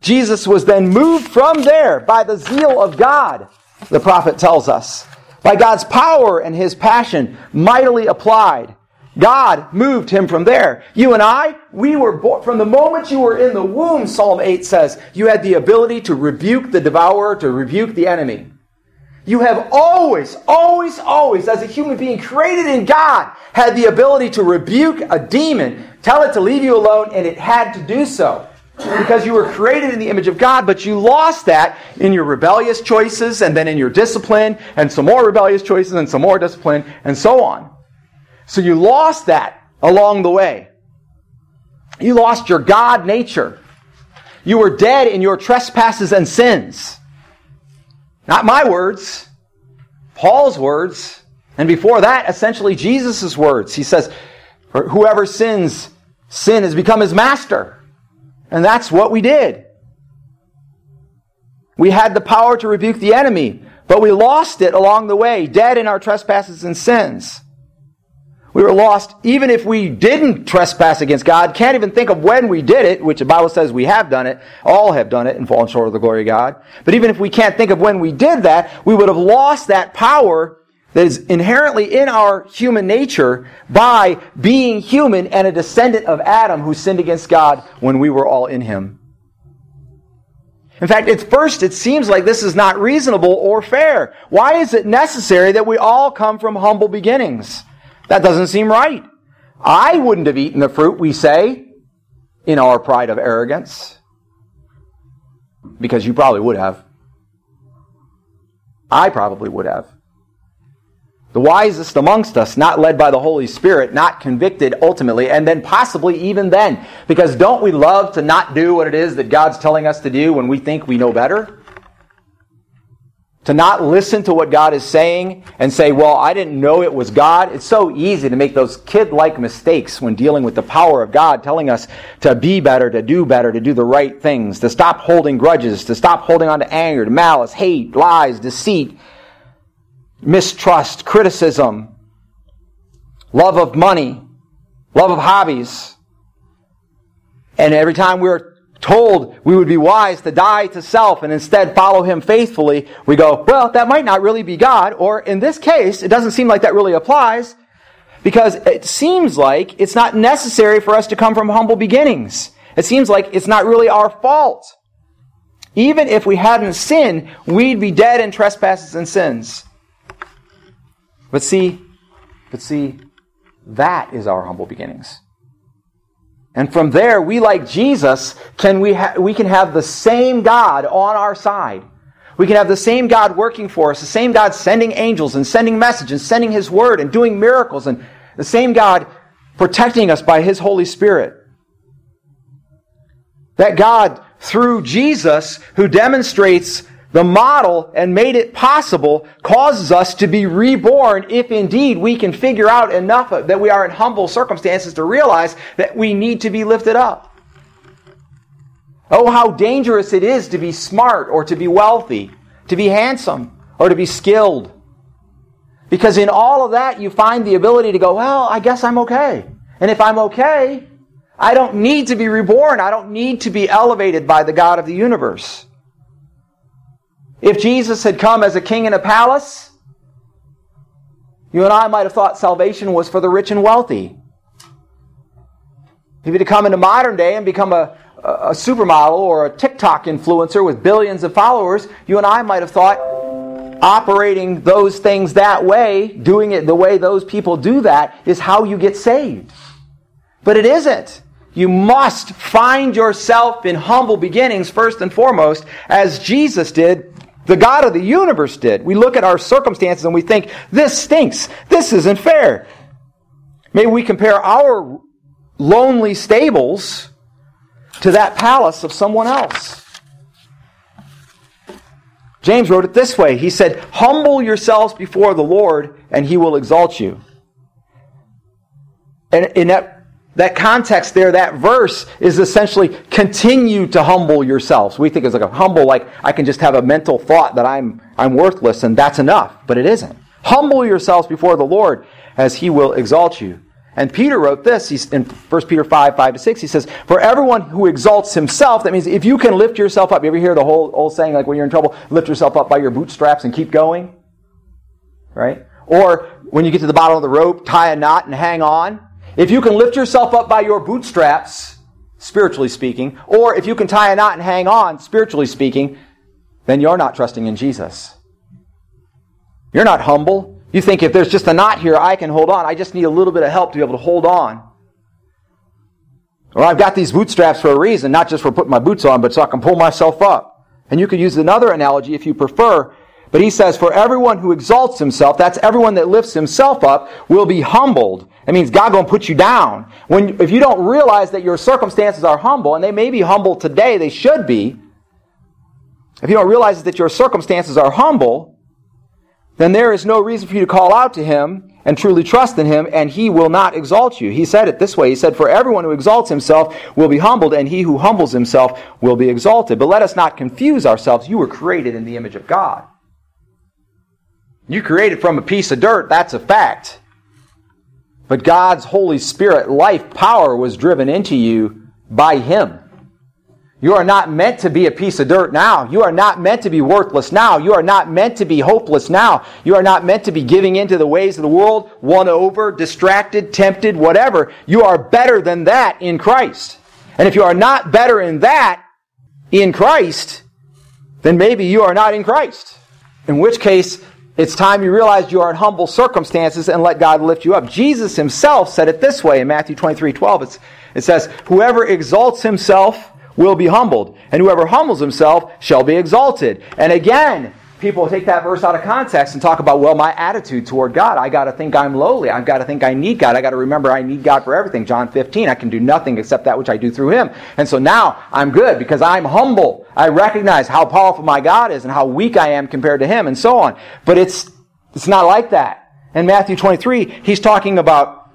Jesus was then moved from there by the zeal of God, the prophet tells us. By God's power and his passion mightily applied. God moved him from there. You and I, we were born, from the moment you were in the womb, Psalm 8 says, you had the ability to rebuke the devourer, to rebuke the enemy. You have always, always, always, as a human being created in God, had the ability to rebuke a demon, tell it to leave you alone, and it had to do so because you were created in the image of God, but you lost that in your rebellious choices and then in your discipline and some more rebellious choices and some more discipline and so on. So you lost that along the way. You lost your God nature. You were dead in your trespasses and sins. Not my words, Paul's words. And before that, essentially Jesus' words. He says, Whoever sins, sin has become his master. And that's what we did. We had the power to rebuke the enemy, but we lost it along the way, dead in our trespasses and sins. We were lost even if we didn't trespass against God. Can't even think of when we did it, which the Bible says we have done it. All have done it and fallen short of the glory of God. But even if we can't think of when we did that, we would have lost that power that is inherently in our human nature by being human and a descendant of Adam who sinned against God when we were all in him. In fact, at first it seems like this is not reasonable or fair. Why is it necessary that we all come from humble beginnings? That doesn't seem right. I wouldn't have eaten the fruit, we say, in our pride of arrogance. Because you probably would have. I probably would have the wisest amongst us, not led by the Holy Spirit, not convicted ultimately, and then possibly even then. Because don't we love to not do what it is that God's telling us to do when we think we know better? To not listen to what God is saying and say, well, I didn't know it was God. It's so easy to make those kid like mistakes when dealing with the power of God, telling us to be better, to do better, to do the right things, to stop holding grudges, to stop holding on to anger, to malice, hate, lies, deceit, mistrust, criticism, love of money, love of hobbies. And every time we're told we would be wise to die to self and instead follow him faithfully, we go, well, that might not really be God. Or in this case, it doesn't seem like that really applies because it seems like it's not necessary for us to come from humble beginnings. It seems like it's not really our fault. Even if we hadn't sinned, we'd be dead in trespasses and sins. But see, but see, that is our humble beginnings. And from there, we like Jesus, can we, ha- we can have the same God on our side. We can have the same God working for us, the same God sending angels and sending messages and sending His word and doing miracles and the same God protecting us by His Holy Spirit. That God, through Jesus, who demonstrates the model and made it possible causes us to be reborn if indeed we can figure out enough that we are in humble circumstances to realize that we need to be lifted up. Oh, how dangerous it is to be smart or to be wealthy, to be handsome or to be skilled. Because in all of that, you find the ability to go, well, I guess I'm okay. And if I'm okay, I don't need to be reborn. I don't need to be elevated by the God of the universe. If Jesus had come as a king in a palace, you and I might have thought salvation was for the rich and wealthy. If he'd come into modern day and become a, a supermodel or a TikTok influencer with billions of followers, you and I might have thought operating those things that way, doing it the way those people do that, is how you get saved. But it isn't. You must find yourself in humble beginnings first and foremost, as Jesus did, the God of the universe did. We look at our circumstances and we think, this stinks. This isn't fair. Maybe we compare our lonely stables to that palace of someone else. James wrote it this way He said, Humble yourselves before the Lord, and he will exalt you. And in that, that context there, that verse is essentially continue to humble yourselves. We think it's like a humble, like I can just have a mental thought that I'm, I'm worthless and that's enough, but it isn't. Humble yourselves before the Lord, as he will exalt you. And Peter wrote this he's in 1 Peter 5, 5 to 6. He says, For everyone who exalts himself, that means if you can lift yourself up, you ever hear the whole old saying, like when you're in trouble, lift yourself up by your bootstraps and keep going? Right? Or when you get to the bottom of the rope, tie a knot and hang on. If you can lift yourself up by your bootstraps, spiritually speaking, or if you can tie a knot and hang on, spiritually speaking, then you're not trusting in Jesus. You're not humble. You think if there's just a knot here, I can hold on. I just need a little bit of help to be able to hold on. Or I've got these bootstraps for a reason, not just for putting my boots on, but so I can pull myself up. And you could use another analogy if you prefer. But he says, for everyone who exalts himself, that's everyone that lifts himself up, will be humbled. That means God going to put you down. When, if you don't realize that your circumstances are humble, and they may be humble today, they should be. If you don't realize that your circumstances are humble, then there is no reason for you to call out to him and truly trust in him, and he will not exalt you. He said it this way He said, For everyone who exalts himself will be humbled, and he who humbles himself will be exalted. But let us not confuse ourselves. You were created in the image of God. You created from a piece of dirt, that's a fact. But God's Holy Spirit, life, power was driven into you by Him. You are not meant to be a piece of dirt now. You are not meant to be worthless now. You are not meant to be hopeless now. You are not meant to be giving into the ways of the world, won over, distracted, tempted, whatever. You are better than that in Christ. And if you are not better in that in Christ, then maybe you are not in Christ. In which case, it's time you realize you are in humble circumstances and let God lift you up. Jesus himself said it this way in Matthew 23 12. It's, it says, Whoever exalts himself will be humbled, and whoever humbles himself shall be exalted. And again, people take that verse out of context and talk about, well, my attitude toward God. I got to think I'm lowly. I've got to think I need God. I got to remember I need God for everything. John 15, I can do nothing except that which I do through Him. And so now I'm good because I'm humble. I recognize how powerful my God is and how weak I am compared to Him and so on. But it's, it's not like that. In Matthew 23, He's talking about,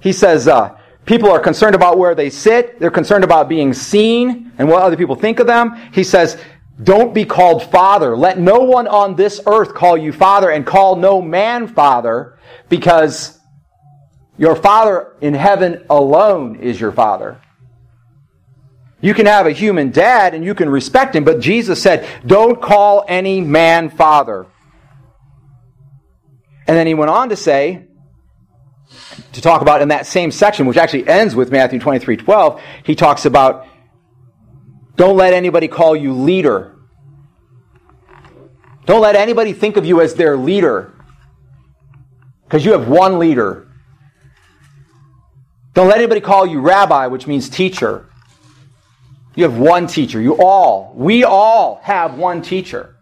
He says, uh, People are concerned about where they sit. They're concerned about being seen and what other people think of them. He says, don't be called father. Let no one on this earth call you father and call no man father because your father in heaven alone is your father. You can have a human dad and you can respect him, but Jesus said, don't call any man father. And then he went on to say, to talk about in that same section, which actually ends with Matthew 23 12, he talks about don't let anybody call you leader. Don't let anybody think of you as their leader. Because you have one leader. Don't let anybody call you rabbi, which means teacher. You have one teacher. You all, we all have one teacher.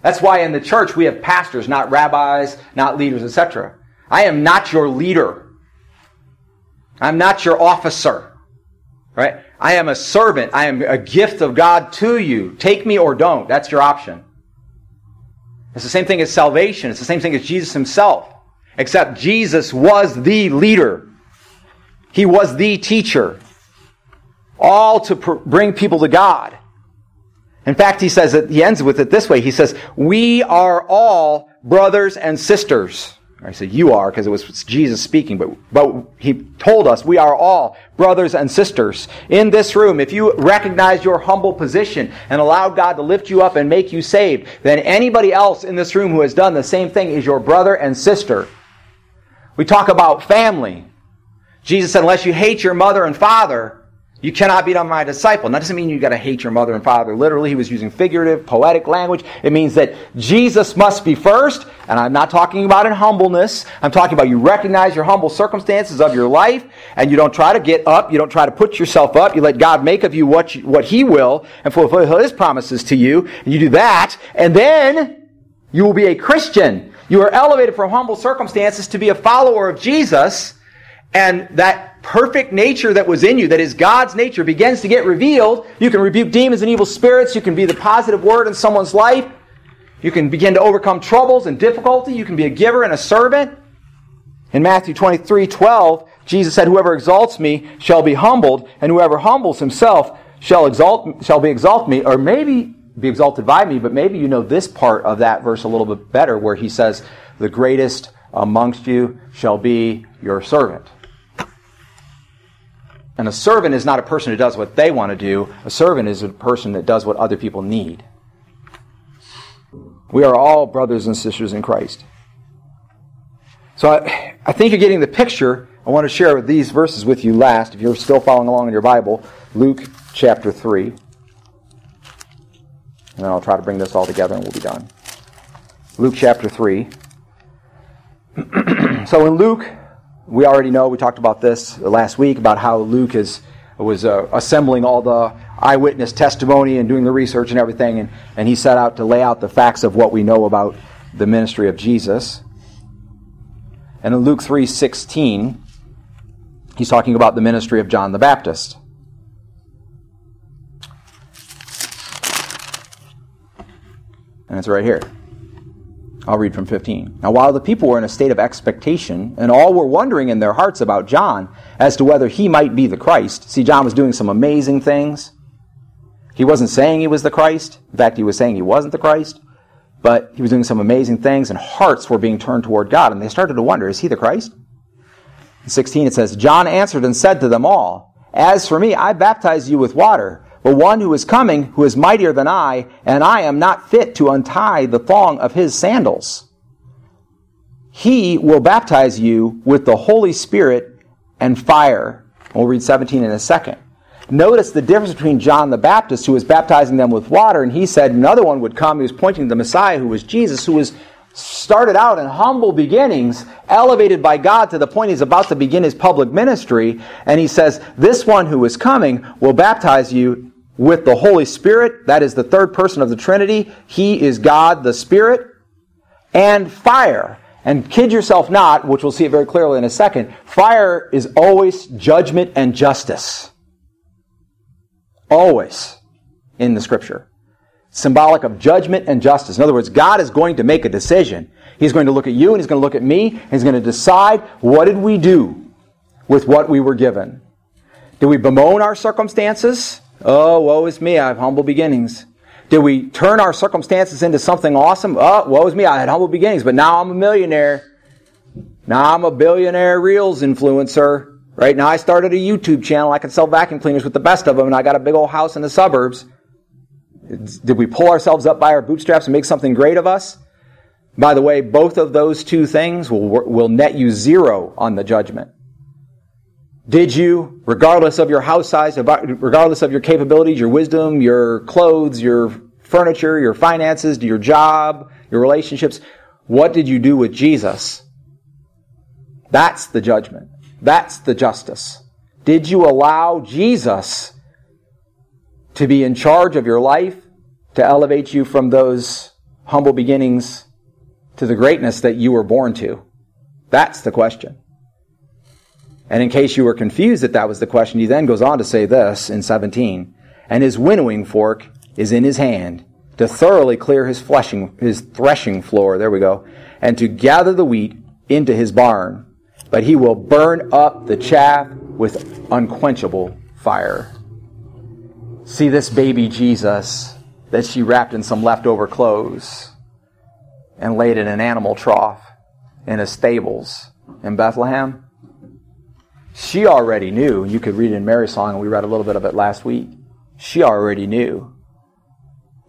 That's why in the church we have pastors, not rabbis, not leaders, etc. I am not your leader. I'm not your officer. Right? I am a servant. I am a gift of God to you. Take me or don't. That's your option. It's the same thing as salvation. It's the same thing as Jesus himself. Except Jesus was the leader. He was the teacher. All to pr- bring people to God. In fact, he says that he ends with it this way. He says, we are all brothers and sisters. I said, you are because it was Jesus speaking, but, but he told us we are all brothers and sisters in this room. If you recognize your humble position and allow God to lift you up and make you saved, then anybody else in this room who has done the same thing is your brother and sister. We talk about family. Jesus said, unless you hate your mother and father, you cannot be my disciple. And that doesn't mean you got to hate your mother and father. Literally, he was using figurative, poetic language. It means that Jesus must be first, and I'm not talking about in humbleness. I'm talking about you recognize your humble circumstances of your life, and you don't try to get up. You don't try to put yourself up. You let God make of you what, you, what He will and fulfill His promises to you. And you do that, and then you will be a Christian. You are elevated from humble circumstances to be a follower of Jesus, and that perfect nature that was in you, that is God's nature, begins to get revealed. You can rebuke demons and evil spirits. You can be the positive word in someone's life. You can begin to overcome troubles and difficulty. You can be a giver and a servant. In Matthew 23 12, Jesus said, Whoever exalts me shall be humbled, and whoever humbles himself shall exalt shall be exalted me, or maybe be exalted by me, but maybe you know this part of that verse a little bit better, where he says, The greatest amongst you shall be your servant. And a servant is not a person who does what they want to do. A servant is a person that does what other people need. We are all brothers and sisters in Christ. So I, I think you're getting the picture. I want to share these verses with you last, if you're still following along in your Bible. Luke chapter 3. And then I'll try to bring this all together and we'll be done. Luke chapter 3. so in Luke we already know, we talked about this last week, about how Luke is, was uh, assembling all the eyewitness testimony and doing the research and everything, and, and he set out to lay out the facts of what we know about the ministry of Jesus. And in Luke 3.16, he's talking about the ministry of John the Baptist. And it's right here. I'll read from 15. Now, while the people were in a state of expectation, and all were wondering in their hearts about John as to whether he might be the Christ, see, John was doing some amazing things. He wasn't saying he was the Christ. In fact, he was saying he wasn't the Christ. But he was doing some amazing things, and hearts were being turned toward God, and they started to wonder, is he the Christ? In 16, it says, John answered and said to them all, As for me, I baptize you with water but one who is coming, who is mightier than I, and I am not fit to untie the thong of his sandals. He will baptize you with the Holy Spirit and fire. We'll read 17 in a second. Notice the difference between John the Baptist, who was baptizing them with water, and he said another one would come. He was pointing to the Messiah, who was Jesus, who was started out in humble beginnings, elevated by God to the point he's about to begin his public ministry. And he says, This one who is coming will baptize you with the Holy Spirit. That is the third person of the Trinity. He is God, the Spirit, and fire. And kid yourself not, which we'll see it very clearly in a second, fire is always judgment and justice. Always in the scripture. Symbolic of judgment and justice. In other words, God is going to make a decision. He's going to look at you and he's going to look at me and he's going to decide what did we do with what we were given. Did we bemoan our circumstances? Oh, woe is me, I have humble beginnings. Did we turn our circumstances into something awesome? Oh, woe is me, I had humble beginnings, but now I'm a millionaire. Now I'm a billionaire reels influencer. Right now I started a YouTube channel. I can sell vacuum cleaners with the best of them, and I got a big old house in the suburbs. Did we pull ourselves up by our bootstraps and make something great of us? By the way, both of those two things will, will net you zero on the judgment. Did you, regardless of your house size, regardless of your capabilities, your wisdom, your clothes, your furniture, your finances, your job, your relationships, what did you do with Jesus? That's the judgment. That's the justice. Did you allow Jesus to be in charge of your life, to elevate you from those humble beginnings to the greatness that you were born to? That's the question. And in case you were confused that that was the question, he then goes on to say this in 17. And his winnowing fork is in his hand to thoroughly clear his fleshing, his threshing floor. There we go. And to gather the wheat into his barn. But he will burn up the chaff with unquenchable fire. See this baby Jesus that she wrapped in some leftover clothes and laid in an animal trough in his stables in Bethlehem. She already knew. You could read in Mary's song, and we read a little bit of it last week. She already knew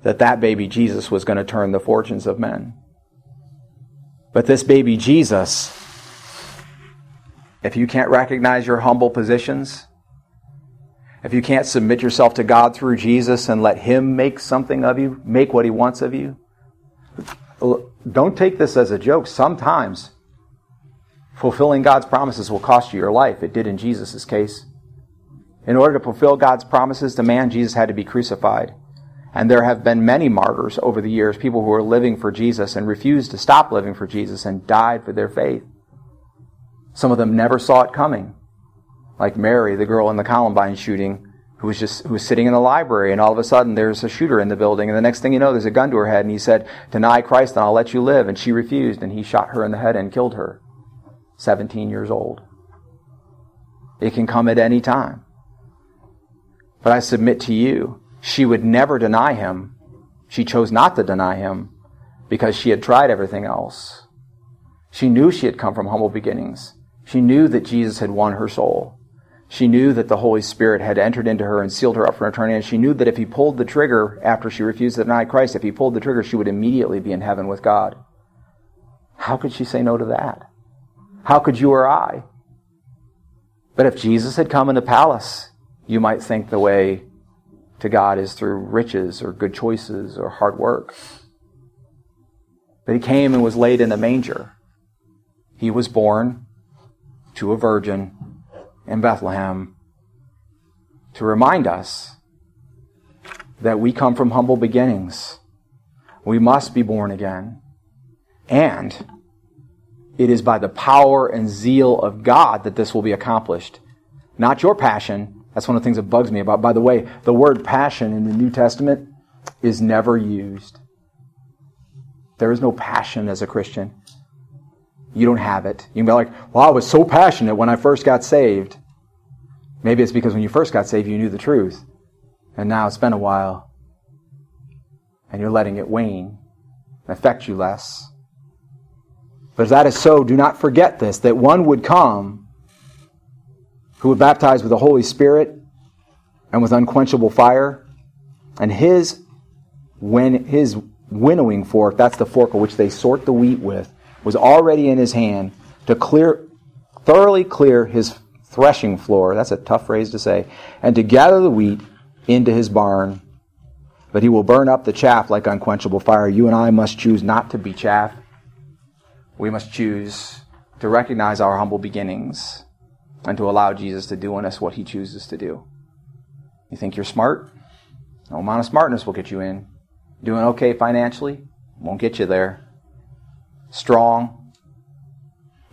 that that baby Jesus was going to turn the fortunes of men. But this baby Jesus, if you can't recognize your humble positions, if you can't submit yourself to God through Jesus and let Him make something of you, make what He wants of you, don't take this as a joke. Sometimes fulfilling God's promises will cost you your life. It did in Jesus' case. In order to fulfill God's promises, the man Jesus had to be crucified. And there have been many martyrs over the years, people who were living for Jesus and refused to stop living for Jesus and died for their faith. Some of them never saw it coming like Mary, the girl in the Columbine shooting, who was just who was sitting in the library, and all of a sudden there's a shooter in the building, and the next thing you know, there's a gun to her head, and he said, "Deny Christ, and I'll let you live." And she refused, and he shot her in the head and killed her. 17 years old. It can come at any time. But I submit to you, she would never deny him. She chose not to deny him because she had tried everything else. She knew she had come from humble beginnings. She knew that Jesus had won her soul. She knew that the Holy Spirit had entered into her and sealed her up for eternity. And she knew that if he pulled the trigger after she refused to deny Christ, if he pulled the trigger, she would immediately be in heaven with God. How could she say no to that? How could you or I? But if Jesus had come in the palace, you might think the way to God is through riches or good choices or hard work. But he came and was laid in a manger. He was born to a virgin in Bethlehem to remind us that we come from humble beginnings. We must be born again. And it is by the power and zeal of God that this will be accomplished. Not your passion. That's one of the things that bugs me about. By the way, the word passion in the New Testament is never used. There is no passion as a Christian. You don't have it. You can be like, well, I was so passionate when I first got saved. Maybe it's because when you first got saved, you knew the truth. And now it's been a while. And you're letting it wane, and affect you less. But if that is so, do not forget this that one would come who would baptize with the Holy Spirit and with unquenchable fire. And his, when his winnowing fork, that's the fork which they sort the wheat with, was already in his hand to clear, thoroughly clear his threshing floor. That's a tough phrase to say. And to gather the wheat into his barn. But he will burn up the chaff like unquenchable fire. You and I must choose not to be chaff. We must choose to recognize our humble beginnings and to allow Jesus to do in us what he chooses to do. You think you're smart? No amount of smartness will get you in. Doing okay financially won't get you there. Strong,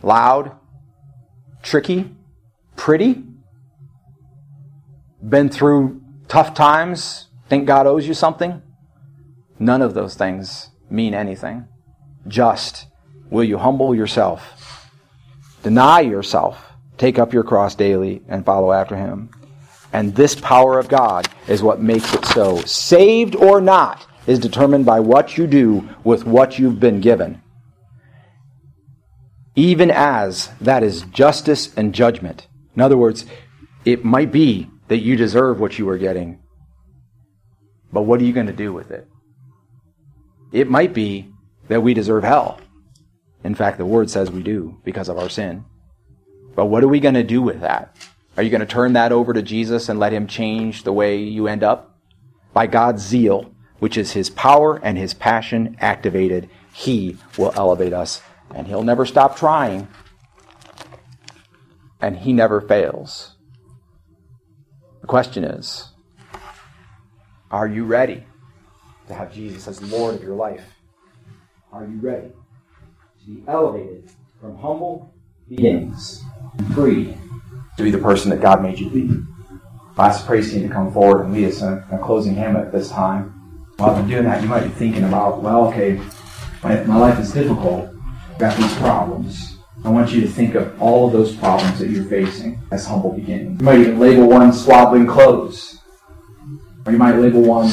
loud, tricky, pretty, been through tough times, think God owes you something. None of those things mean anything. Just will you humble yourself, deny yourself, take up your cross daily, and follow after him. And this power of God is what makes it so. Saved or not is determined by what you do with what you've been given. Even as that is justice and judgment. In other words, it might be that you deserve what you are getting, but what are you going to do with it? It might be that we deserve hell. In fact, the word says we do because of our sin. But what are we going to do with that? Are you going to turn that over to Jesus and let him change the way you end up? By God's zeal, which is his power and his passion activated, he will elevate us. And he'll never stop trying. And he never fails. The question is Are you ready to have Jesus as Lord of your life? Are you ready to be elevated from humble beginnings, free to be the person that God made you to be. I ask the praise team to come forward and lead us in a closing hymn at this time. While I'm doing that, you might be thinking about, well, okay, my, my life is difficult. I've got these problems. I want you to think of all of those problems that you're facing as humble beginnings. You might even label one swaddling clothes. Or you might label one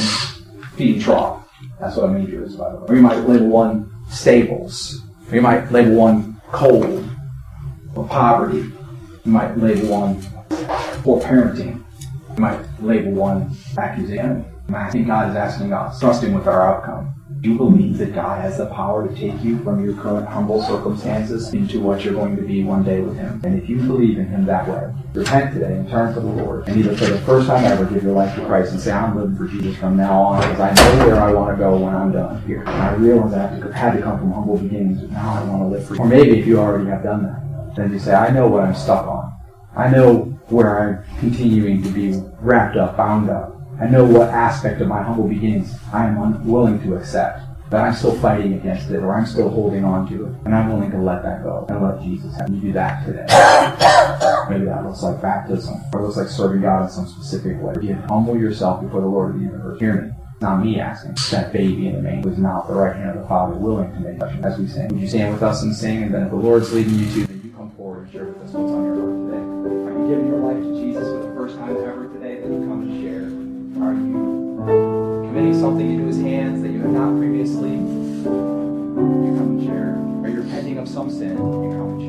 feeding trough. That's what a major is, by the way. Or you might label one stables. You might label one cold or poverty. You might label one poor parenting. You might label one accusation. Think God is asking uh, us, trusting with our outcome. Do you believe that God has the power to take you from your current humble circumstances into what you're going to be one day with Him? And if you believe in Him that way, repent today and turn to the Lord. And either for the first time ever, give your life to Christ and say, I'm living for Jesus from now on because I know where I want to go when I'm done here. And I realize I had to come from humble beginnings, but now I want to live for you. Or maybe if you already have done that, then you say, I know what I'm stuck on. I know where I'm continuing to be wrapped up, bound up. I know what aspect of my humble beginnings I am unwilling to accept. But I'm still fighting against it, or I'm still holding on to it. And I'm willing to let that go and let Jesus have you do that today. Maybe that looks like baptism, or it looks like serving God in some specific way. You humble yourself before the Lord of the universe. Hear me. Not me asking. That baby in the manger who's not the right hand of the Father, willing to make touch as we sing. Would you stand with us and sing? And then if the Lord's leading you to, then you come forward and share with us what's on your heart today. Are you giving your life to Jesus for the first time ever something into His hands that you have not previously? You come and share. Are you're repenting of some sin? You come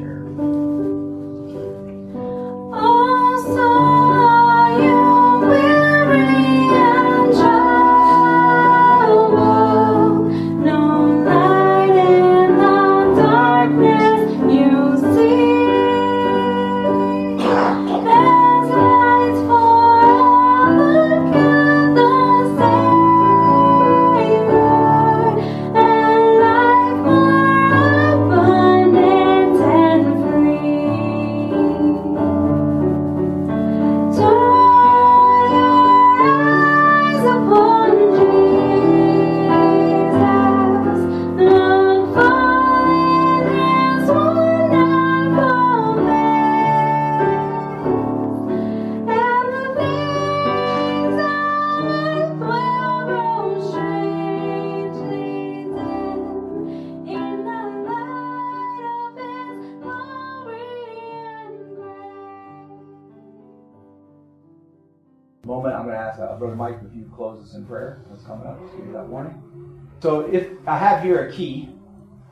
if I have here a key,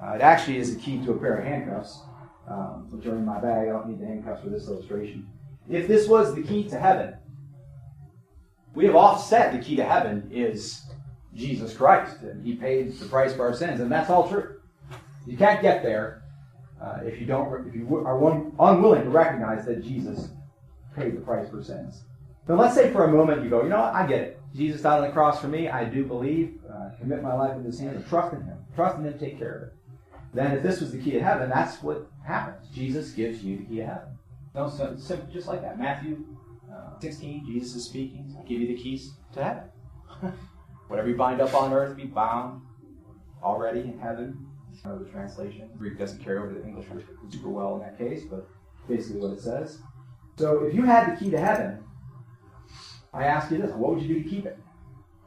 uh, it actually is a key to a pair of handcuffs, um, which are in my bag. I don't need the handcuffs for this illustration. If this was the key to heaven, we have offset the key to heaven is Jesus Christ, and He paid the price for our sins, and that's all true. You can't get there uh, if you don't, if you are one, unwilling to recognize that Jesus paid the price for sins. Then let's say for a moment you go, you know what, I get it. Jesus died on the cross for me. I do believe, commit my life into His hands, and trust in Him. Trust in Him to take care of it. Then, if this was the key to heaven, that's what happens. Jesus gives you the key to heaven. No, so, simple, just like that. Matthew uh, 16, Jesus is speaking. I give you the keys to heaven. Whatever you bind up on earth, be bound already in heaven. Another translation. Greek doesn't carry over to the English super well in that case, but basically what it says. So, if you had the key to heaven, I ask you this: What would you do to keep it?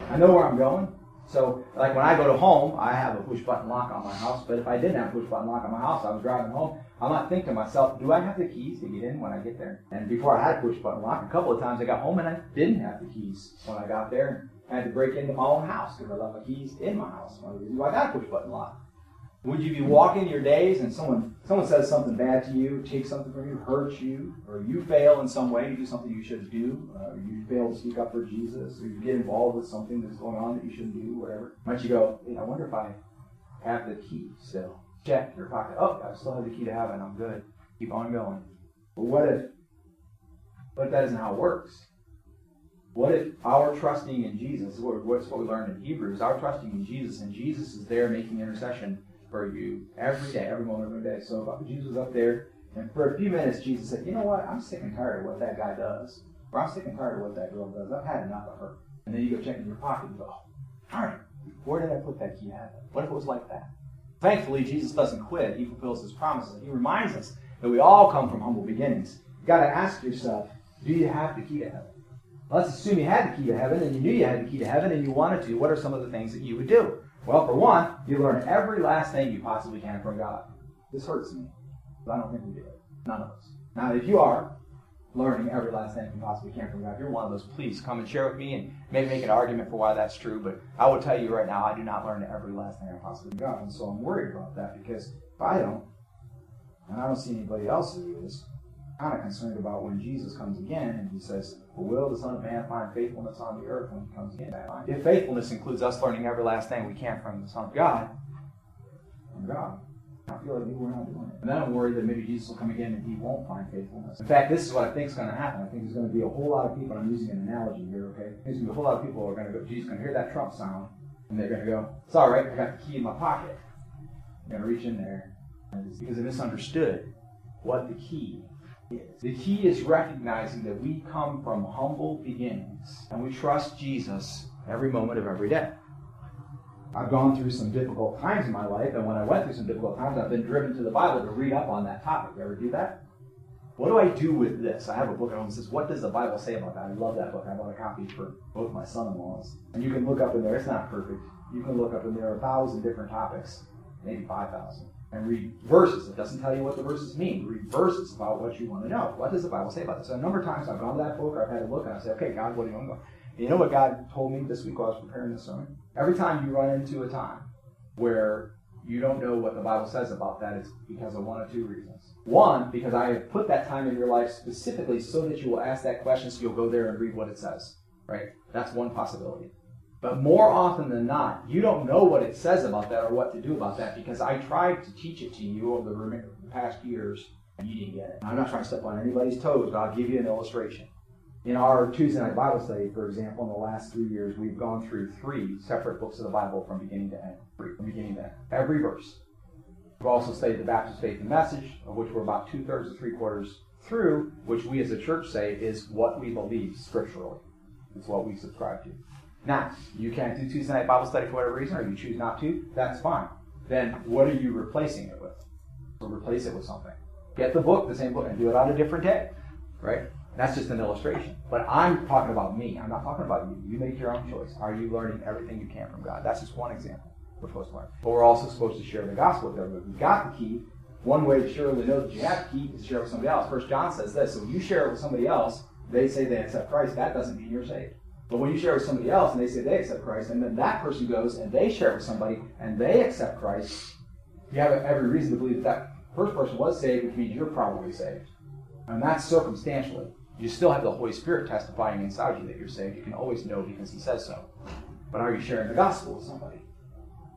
I know where I'm going. So, like when I go to home, I have a push button lock on my house. But if I didn't have a push button lock on my house, I was driving home. I'm not thinking to myself, do I have the keys to get in when I get there? And before I had a push button lock, a couple of times I got home and I didn't have the keys when I got there. And I had to break into my own house because I left my keys in my house. One of the reasons why I got a push button lock. Would you be walking your days and someone someone says something bad to you, takes something from you, hurts you, or you fail in some way, you do something you shouldn't do, uh, or you fail to speak up for Jesus, or you get involved with something that's going on that you shouldn't do, whatever? Might you go, hey, I wonder if I have the key still? Check your pocket. Oh, I still have the key to heaven. I'm good. Keep on going. But what if? If that isn't how it works? What if our trusting in Jesus, what- what's what we learned in Hebrews, our trusting in Jesus, and Jesus is there making intercession for you every day, every moment of the day. So Jesus was up there, and for a few minutes, Jesus said, You know what? I'm sick and tired of what that guy does. Or I'm sick and tired of what that girl does. I've had enough of her. And then you go check in your pocket and go, oh, Darn it. Where did I put that key at? What if it was like that? Thankfully, Jesus doesn't quit. He fulfills his promises. He reminds us that we all come from humble beginnings. You've got to ask yourself, do you have the key to heaven? Let's assume you had the key to heaven and you knew you had the key to heaven and you wanted to. What are some of the things that you would do? Well, for one, you learn every last thing you possibly can from God. This hurts me, but I don't think we do it. None of us. Now, if you are learning every last thing you possibly can from God, if you're one of those, please come and share with me and maybe make an argument for why that's true. But I will tell you right now, I do not learn every last thing I possibly God. And so I'm worried about that because if I don't, and I don't see anybody else who is, kind of concerned about when Jesus comes again and he says, Will the Son of Man find faithfulness on the earth when he comes again? If faithfulness includes us learning every last thing we can from the Son of God, from God, I feel like we're not doing it. And then I'm worried that maybe Jesus will come again and he won't find faithfulness. In fact, this is what I think is going to happen. I think there's going to be a whole lot of people, I'm using an analogy here, okay? There's going to be a whole lot of people who are going to go, Jesus going to hear that trump sound, and they're going to go, It's all right, I got the key in my pocket. I'm going to reach in there. Because they misunderstood what the key the key is recognizing that we come from humble beginnings and we trust Jesus every moment of every day. I've gone through some difficult times in my life, and when I went through some difficult times, I've been driven to the Bible to read up on that topic. You ever do that? What do I do with this? I have a book at home that says, What does the Bible say about that? I love that book. I bought a copy for both my son in laws. And you can look up in there, it's not perfect. You can look up in there a thousand different topics, maybe 5,000 and read verses. It doesn't tell you what the verses mean. Read verses about what you want to know. What does the Bible say about this? So a number of times I've gone to that book, or I've had a look, and I say, okay, God, what do you want to go? You know what God told me this week while I was preparing this sermon? Every time you run into a time where you don't know what the Bible says about that, it's because of one of two reasons. One, because I have put that time in your life specifically so that you will ask that question, so you'll go there and read what it says. Right? That's one possibility. But more often than not, you don't know what it says about that or what to do about that because I tried to teach it to you over the past years and you didn't get it. I'm not trying to step on anybody's toes, but I'll give you an illustration. In our Tuesday night Bible study, for example, in the last three years, we've gone through three separate books of the Bible from beginning to end. From beginning to end. Every verse. We've also studied the Baptist Faith and Message, of which we're about two thirds to three quarters through, which we as a church say is what we believe scripturally. It's what we subscribe to. Now, you can't do Tuesday night Bible study for whatever reason, or you choose not to, that's fine. Then what are you replacing it with? So replace it with something. Get the book, the same book, and do it on a different day. Right? That's just an illustration. But I'm talking about me. I'm not talking about you. You make your own choice. Are you learning everything you can from God? That's just one example we're supposed to learn. But we're also supposed to share the gospel with everybody. We've got the key. One way to surely know that you have the key is to share with somebody else. First John says this. So when you share it with somebody else, they say they accept Christ, that doesn't mean you're saved. But when you share with somebody else and they say they accept Christ, and then that person goes and they share with somebody and they accept Christ, you have every reason to believe that that first person was saved, which means you're probably saved. And that's circumstantially. You still have the Holy Spirit testifying inside you that you're saved. You can always know because He says so. But are you sharing the gospel with somebody?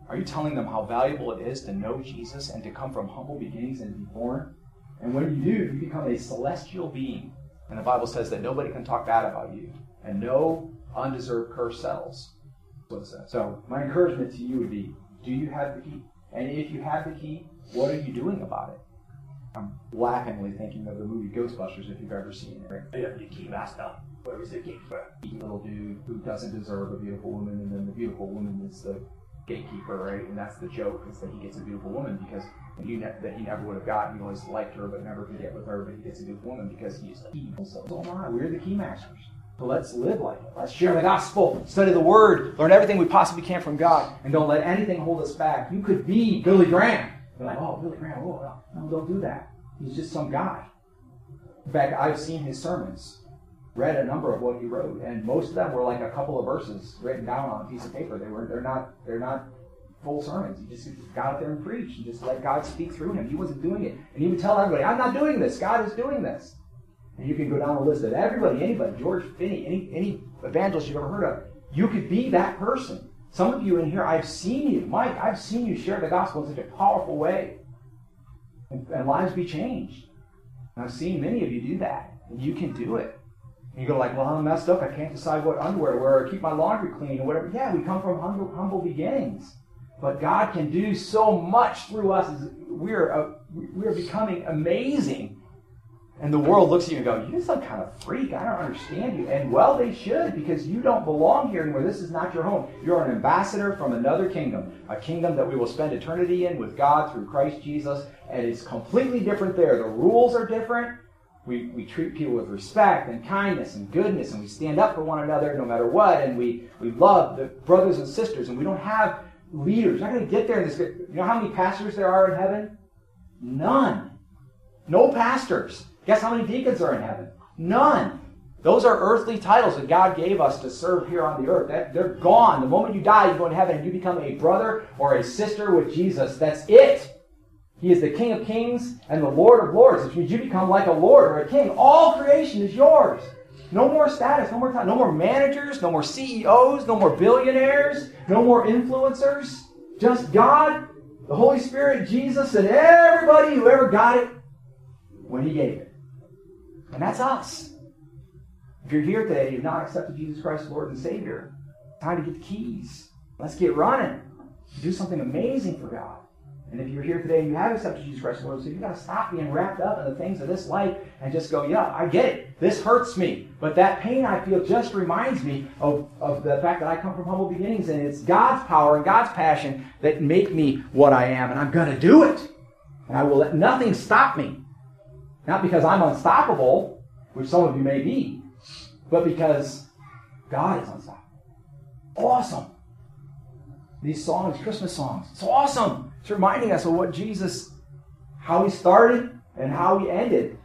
Are you telling them how valuable it is to know Jesus and to come from humble beginnings and be born? And when you do, you become a celestial being. And the Bible says that nobody can talk bad about you. And no undeserved curse settles. What it says. So my encouragement to you would be, do you have the key? And if you have the key, what are you doing about it? I'm laughingly thinking of the movie Ghostbusters, if you've ever seen it. Right? You have the key master. Where is the gatekeeper? Little dude who doesn't deserve a beautiful woman, and then the beautiful woman is the gatekeeper, right? And that's the joke is that he gets a beautiful woman because he ne- that he never would have gotten. He always liked her, but never could get with her. But he gets a beautiful woman because he's evil. So, oh my, we're the key masters. So let's live like it. Let's share the gospel, study the word, learn everything we possibly can from God, and don't let anything hold us back. You could be Billy Graham. You're like, oh, Billy Graham, oh, no, don't do that. He's just some guy. In fact, I've seen his sermons, read a number of what he wrote, and most of them were like a couple of verses written down on a piece of paper. They were they're not they're not full sermons. He just got out there and preached and just let God speak through him. He wasn't doing it. And he would tell everybody, I'm not doing this. God is doing this. And you can go down the list of everybody, anybody, George Finney, any, any evangelist you've ever heard of. You could be that person. Some of you in here, I've seen you. Mike, I've seen you share the gospel in such a powerful way. And, and lives be changed. And I've seen many of you do that. And you can do it. And you go like, well, I'm messed up. I can't decide what underwear to wear or keep my laundry clean or whatever. Yeah, we come from humble, humble beginnings. But God can do so much through us. We're, uh, we're becoming amazing and the world looks at you and goes, You're some kind of freak. I don't understand you. And well, they should, because you don't belong here anymore. This is not your home. You're an ambassador from another kingdom, a kingdom that we will spend eternity in with God through Christ Jesus. And it's completely different there. The rules are different, we, we treat people with respect and kindness and goodness, and we stand up for one another no matter what, and we, we love the brothers and sisters, and we don't have leaders. You're not going to get there in this. You know how many pastors there are in heaven? None. No pastors. Guess how many deacons are in heaven? None. Those are earthly titles that God gave us to serve here on the earth. That, they're gone. The moment you die, you go to heaven and you become a brother or a sister with Jesus. That's it. He is the King of kings and the Lord of lords, which means you become like a lord or a king. All creation is yours. No more status, no more time, no more managers, no more CEOs, no more billionaires, no more influencers. Just God, the Holy Spirit, Jesus, and everybody who ever got it when He gave it. And that's us. If you're here today and you've not accepted Jesus Christ as Lord and Savior, time to get the keys. Let's get running. Do something amazing for God. And if you're here today and you have accepted Jesus Christ as Lord and Savior, you've got to stop being wrapped up in the things of this life and just go, yeah, I get it. This hurts me. But that pain I feel just reminds me of, of the fact that I come from humble beginnings and it's God's power and God's passion that make me what I am. And I'm going to do it. And I will let nothing stop me. Not because I'm unstoppable, which some of you may be, but because God is unstoppable. Awesome. These songs, Christmas songs, it's awesome. It's reminding us of what Jesus, how he started and how he ended.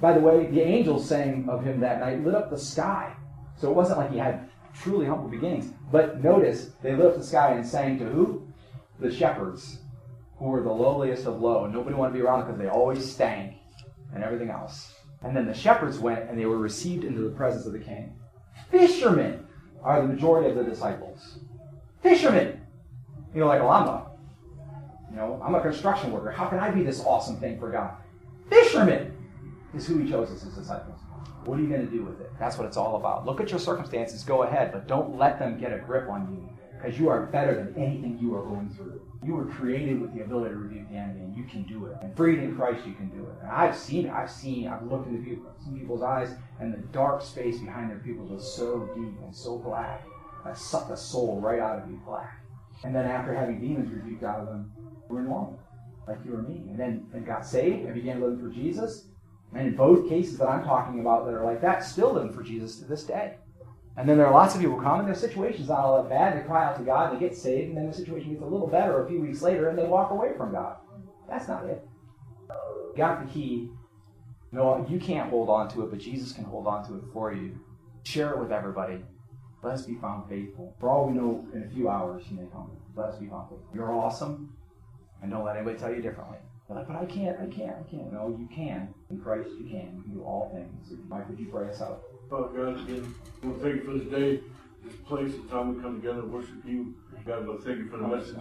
By the way, the angels sang of him that night, lit up the sky. So it wasn't like he had truly humble beginnings. But notice, they lit up the sky and sang to who? The shepherds, who were the lowliest of low. And nobody wanted to be around them because they always stank and everything else. And then the shepherds went and they were received into the presence of the king. Fishermen are the majority of the disciples. Fishermen. You know, like, well, I'm a, you know, I'm a construction worker. How can I be this awesome thing for God? Fishermen is who he chose as his disciples. What are you going to do with it? That's what it's all about. Look at your circumstances, go ahead, but don't let them get a grip on you because you are better than anything you are going through. You were created with the ability to rebuke the enemy, and you can do it. And freed in Christ, you can do it. And I've seen it. I've seen, I've looked into people, some people's eyes, and the dark space behind their pupils was so deep and so black. I sucked the soul right out of you black. And then after having demons rebuked out of them, we're normal, like you or me. And then and got saved and began living for Jesus. And in both cases that I'm talking about that are like that, still living for Jesus to this day. And then there are lots of people come and their situation's not all that bad. They cry out to God, they get saved, and then the situation gets a little better a few weeks later, and they walk away from God. That's not it. Got the key. No, you can't hold on to it, but Jesus can hold on to it for you. Share it with everybody. Let us be found faithful. For all we know, in a few hours you may come. Let us be found faithful. You're awesome, and don't let anybody tell you differently. They're like, but I can't, I can't, I can't. No, you can. In Christ you can. You can do all things. Mike, would you pray us out? Father God, again, I want to thank you for this day, this place, the time we come together and worship you. God, I want to thank you for the message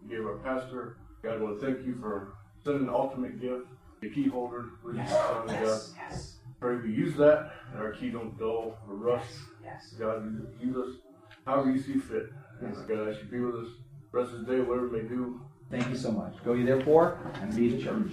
you gave our pastor. God, I want to thank you for sending the ultimate gift, the key holder, is Son God. Yes. Pray we use that, and our key don't dull or rust. Yes. God, use us however you see fit. Yes. God, I should be with us the rest of the day, whatever we may do. Thank you so much. Go ye therefore and be the church.